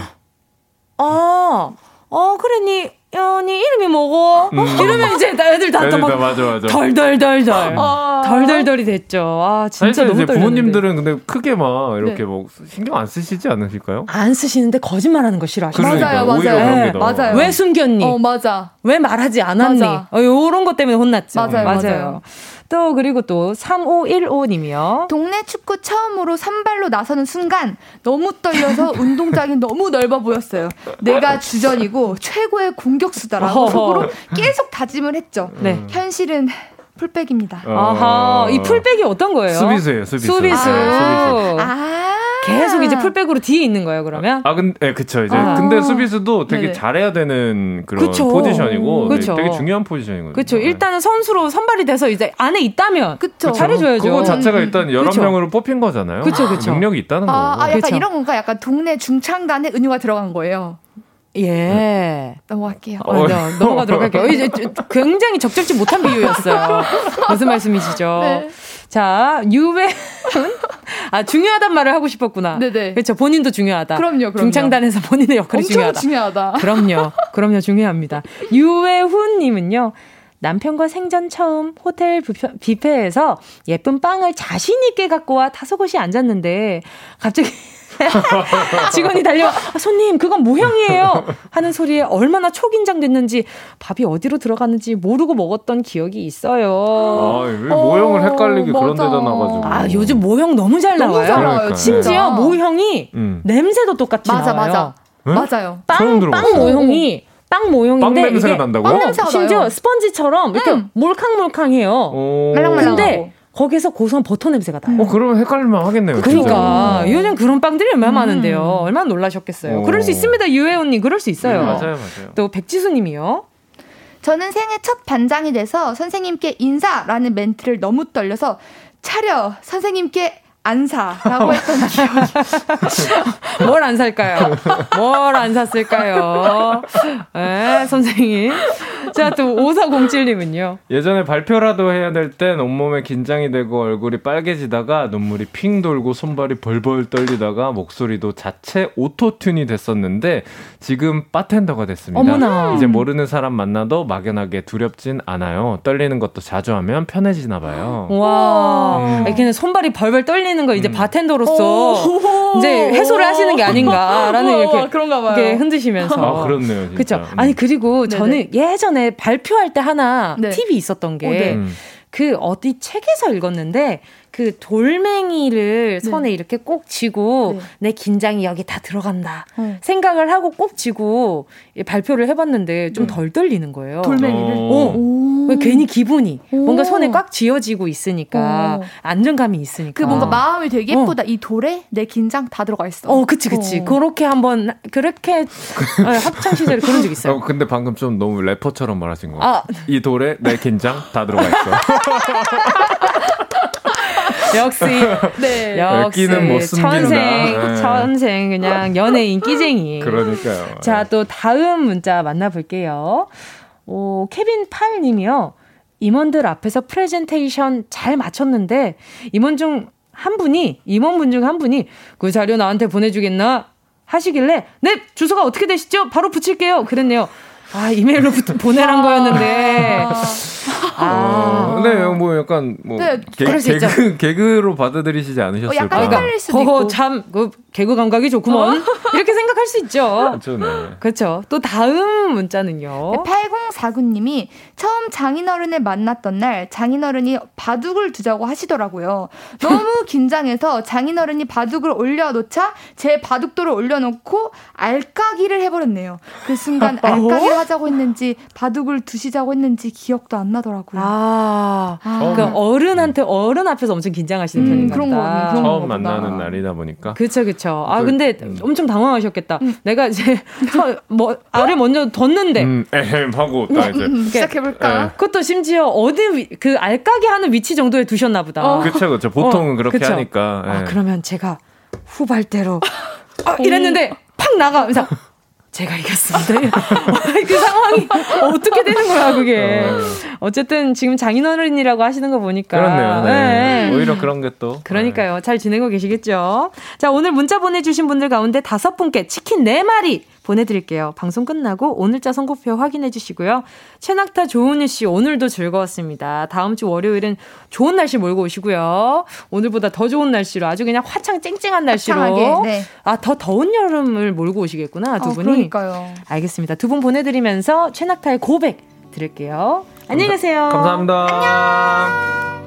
아, 어, 그래, 니, 야, 니 이름이 뭐고? 음. 이러면 이제 애들 다또막 맞아, 맞아. 덜덜덜덜. 아. 덜덜덜이 됐죠. 아, 진짜 너무 떨렸는데. 부모님들은 근데 크게 막 이렇게 네. 뭐 신경 안 쓰시지 않으실까요? 안 쓰시는데 거짓말하는 거 싫어하시죠. 맞아요, 맞아요. 네, 맞아요. 왜 숨겼니? 어, 맞아. 왜 말하지 않았니? 맞아. 어, 요런 것 때문에 혼났죠. 맞아요, 맞아요. 맞아요. 또 그리고 또 3515님이요. 동네 축구 처음으로 선발로 나서는 순간 너무 떨려서 운동장이 너무 넓어 보였어요. 내가 주전이고 최고의 공격수다라고 속으로 계속 다짐을 했죠. 네. 현실은 풀백입니다. 어... 아하, 이 풀백이 어떤 거예요? 수비수예요, 수비수. 수비수. 아, 수비수. 아~ 계속 이제 풀백으로 뒤에 있는 거예요, 그러면? 아, 근데, 네, 그쵸. 이제. 아. 근데 수비수도 되게 네네. 잘해야 되는 그런 그쵸. 포지션이고. 그쵸. 되게 중요한 포지션이거든요. 그쵸. 일단은 선수로 선발이 돼서 이제 안에 있다면. 그쵸. 잘해줘야죠. 그거 자체가 일단 여러 명으로 뽑힌 거잖아요. 그쵸, 그쵸. 능력이 있다는 아, 거고. 아, 약간 그쵸. 이런 건가? 약간 동네 중창단에 은유가 들어간 거예요. 예. 네. 넘어갈게요. 어, 네, 넘어가도록 할게요. 이제 굉장히 적절치 못한 비유였어요. 무슨 말씀이시죠? 네. 자, 유배은 아 중요하단 말을 하고 싶었구나. 네네. 그렇죠. 본인도 중요하다. 그럼요. 그럼요. 중창단에서 본인의 역할이 중요하다. 중요하다. 그럼요. 그럼요. 중요합니다. 유외훈님은요. 남편과 생전 처음 호텔 뷔페에서 예쁜 빵을 자신있게 갖고 와 다섯 곳이 앉았는데 갑자기 직원이 달려 아, 손님 그건 모형이에요 하는 소리에 얼마나 초긴장됐는지 밥이 어디로 들어갔는지 모르고 먹었던 기억이 있어요. 아, 왜 모형을 어, 헷갈리게 그런 데다 놔가지고. 아 요즘 모형 너무 잘 너무 나와요. 잘 나와요 심지어 모형이 음. 냄새도 똑같이 맞아, 나와요. 맞아 맞아 맞아요. 빵, 빵 모형이 빵 모형인데 빵 냄새가 난다고요? 빵 냄새가 심지어 나요. 스펀지처럼 이렇게 음. 몰캉몰캉해요. 근데 거기서 고소한 버터 냄새가 나요. 어, 그러면 헷갈릴만 하겠네요. 그러니까 진짜. 요즘 그런 빵들이 얼마나 음. 많은데요. 얼마나 놀라셨겠어요. 오. 그럴 수 있습니다. 유혜원님 그럴 수 있어요. 네, 맞아요, 맞아요. 또 백지수님이요. 저는 생애 첫 반장이 돼서 선생님께 인사라는 멘트를 너무 떨려서 차려 선생님께 안 사라고 했던 기억이. 뭘 안 살까요? 뭘 안 샀을까요? 네, 선생님. 자, 또 5407님은요. 예전에 발표라도 해야 될 땐 온몸에 긴장이 되고 얼굴이 빨개지다가 눈물이 핑 돌고 손발이 벌벌 떨리다가 목소리도 자체 오토튠이 됐었는데 지금 바텐더가 됐습니다. 어머나. 이제 모르는 사람 만나도 막연하게 두렵진 않아요. 떨리는 것도 자주 하면 편해지나 봐요. 와. 음. 이렇게 손발이 벌벌 떨리는 하시는 거 이제 음. 바텐더로서 이제 해소를 하시는 게 아닌가라는 이렇게 그런가 봐요. 이렇게 흔드시면서 아 그렇네요. 그렇죠. 아니 그리고 저는 예전에 발표할 때 하나 네. 팁이 있었던 게 그 어, 네. 그 어디 책에서 읽었는데 그 돌멩이를 네. 손에 이렇게 꼭 쥐고 네. 내 긴장이 여기 다 들어간다 어. 생각을 하고 꼭 쥐고 발표를 해봤는데 좀덜 네. 떨리는 거예요. 돌멩이를. 어. 괜히 기분이 오. 뭔가 손에 꽉 쥐어지고 있으니까 오. 안정감이 있으니까. 그 뭔가 마음이 되게 어. 예쁘다. 어. 이 돌에 내 긴장 다 들어가 있어. 어, 그치, 그치. 어. 그렇게 한번 그렇게 어, 학창 시절에 그런 적 있어요. 어, 근데 방금 좀 너무 래퍼처럼 말하신 거. 아. 이 돌에 내 긴장 다 들어가 있어. 역시 네 역시 못 천생 네. 천생 그냥 연예인 끼쟁이. 그러니까요. 자 또 다음 문자 만나볼게요. 오 케빈 팔 님이요. 임원들 앞에서 프레젠테이션 잘 마쳤는데 임원 중 한 분이 임원분 중 한 분이 그 자료 나한테 보내주겠나 하시길래 네 주소가 어떻게 되시죠? 바로 붙일게요. 그랬네요. 아, 이메일로 보내란 거였는데. 아. 아. 어, 네, 뭐 약간 뭐 네, 개, 개그 개그로 받아들이시지 않으셨을까요? 어, 약간 헷갈릴 수도 있고. 어, 참, 그 개그 감각이 좋구먼. 어? 이렇게 생각할 수 있죠. 그렇죠. 네. 그렇죠. 또 다음 문자는요. 네, 8049님이 처음 장인어른을 만났던 날 장인어른이 바둑을 두자고 하시더라고요. 너무 긴장해서 장인어른이 바둑을 올려놓자 제 바둑돌을 올려놓고 알까기를 해버렸네요. 그 순간 알까기를 하자고 했는지 바둑을 두시자고 했는지 기억도 안 나더라고요. 아, 아. 그 어른한테 어른 앞에서 엄청 긴장하시는 음, 편인가 그런 거, 그런 처음 만나는 날이다 보니까. 그렇죠, 그렇죠. 아 근데 음. 엄청 당황하셨겠다. 음. 내가 이제 뭐 알을 먼저 뒀는데 음, 에헴 하고 딱 이제 음, 시작해 볼까? 에. 그것도 심지어 어디 그 알까기 하는 위치 정도에 두셨나 보다. 어. 그렇죠, 그렇죠. 보통은 어, 그렇게 그쵸? 하니까. 아, 예. 그러면 제가 후발대로 아, 이랬는데 팍 나가면서 제가 이겼습니다. 그 상황이 어떻게 되는 거야, 그게. 어. 쨌든 지금 장인어른이라고 하시는 거 보니까. 그렇네요. 네. 네. 오히려 그런 게 또. 그러니까요. 네. 잘 지내고 계시겠죠. 자, 오늘 문자 보내주신 분들 가운데 다섯 분께 치킨 네 마리 보내드릴게요. 방송 끝나고 오늘자 선곡표 확인해 주시고요. 최낙타 조은유 씨 오늘도 즐거웠습니다. 다음 주 월요일은 좋은 날씨 몰고 오시고요. 오늘보다 더 좋은 날씨로 아주 그냥 화창 쨍쨍한 날씨로 네. 아더 더운 여름을 몰고 오시겠구나 두 어, 분이. 그러니까요. 알겠습니다. 두 분 보내드리면서 최낙타의 고백 들을게요. 안녕히 계세요. 감사합니다. 안녕.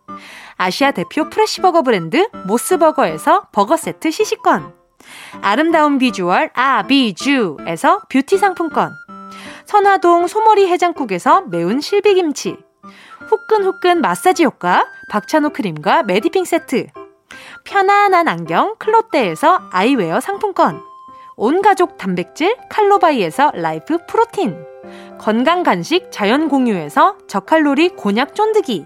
아시아 대표 프레시버거 브랜드 모스버거에서 버거 세트 시식권. 아름다운 비주얼 아비주에서 뷰티 상품권. 선화동 소머리 해장국에서 매운 실비김치. 후끈후끈 마사지 효과 박찬호 크림과 메디핑 세트. 편안한 안경 클로떼에서 아이웨어 상품권. 온가족 단백질 칼로바이에서 라이프 프로틴 건강 간식 자연 공유에서 저칼로리 곤약 쫀득이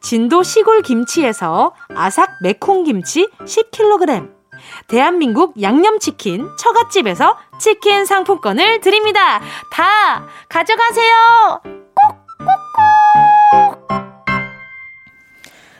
진도 시골 김치에서 아삭 매콩 김치 10kg 대한민국 양념치킨 처갓집에서 치킨 상품권을 드립니다. 다 가져가세요. 꼭꼭꼭.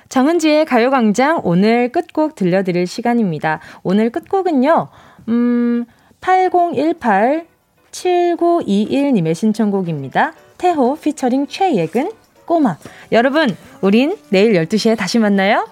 정은지의 가요광장 오늘 끝곡 들려드릴 시간입니다. 오늘 끝곡은요, 음, 8018 7921님의 신청곡입니다. 태호 피처링 최예근 꼬마. 여러분, 우린 내일 12시에 다시 만나요.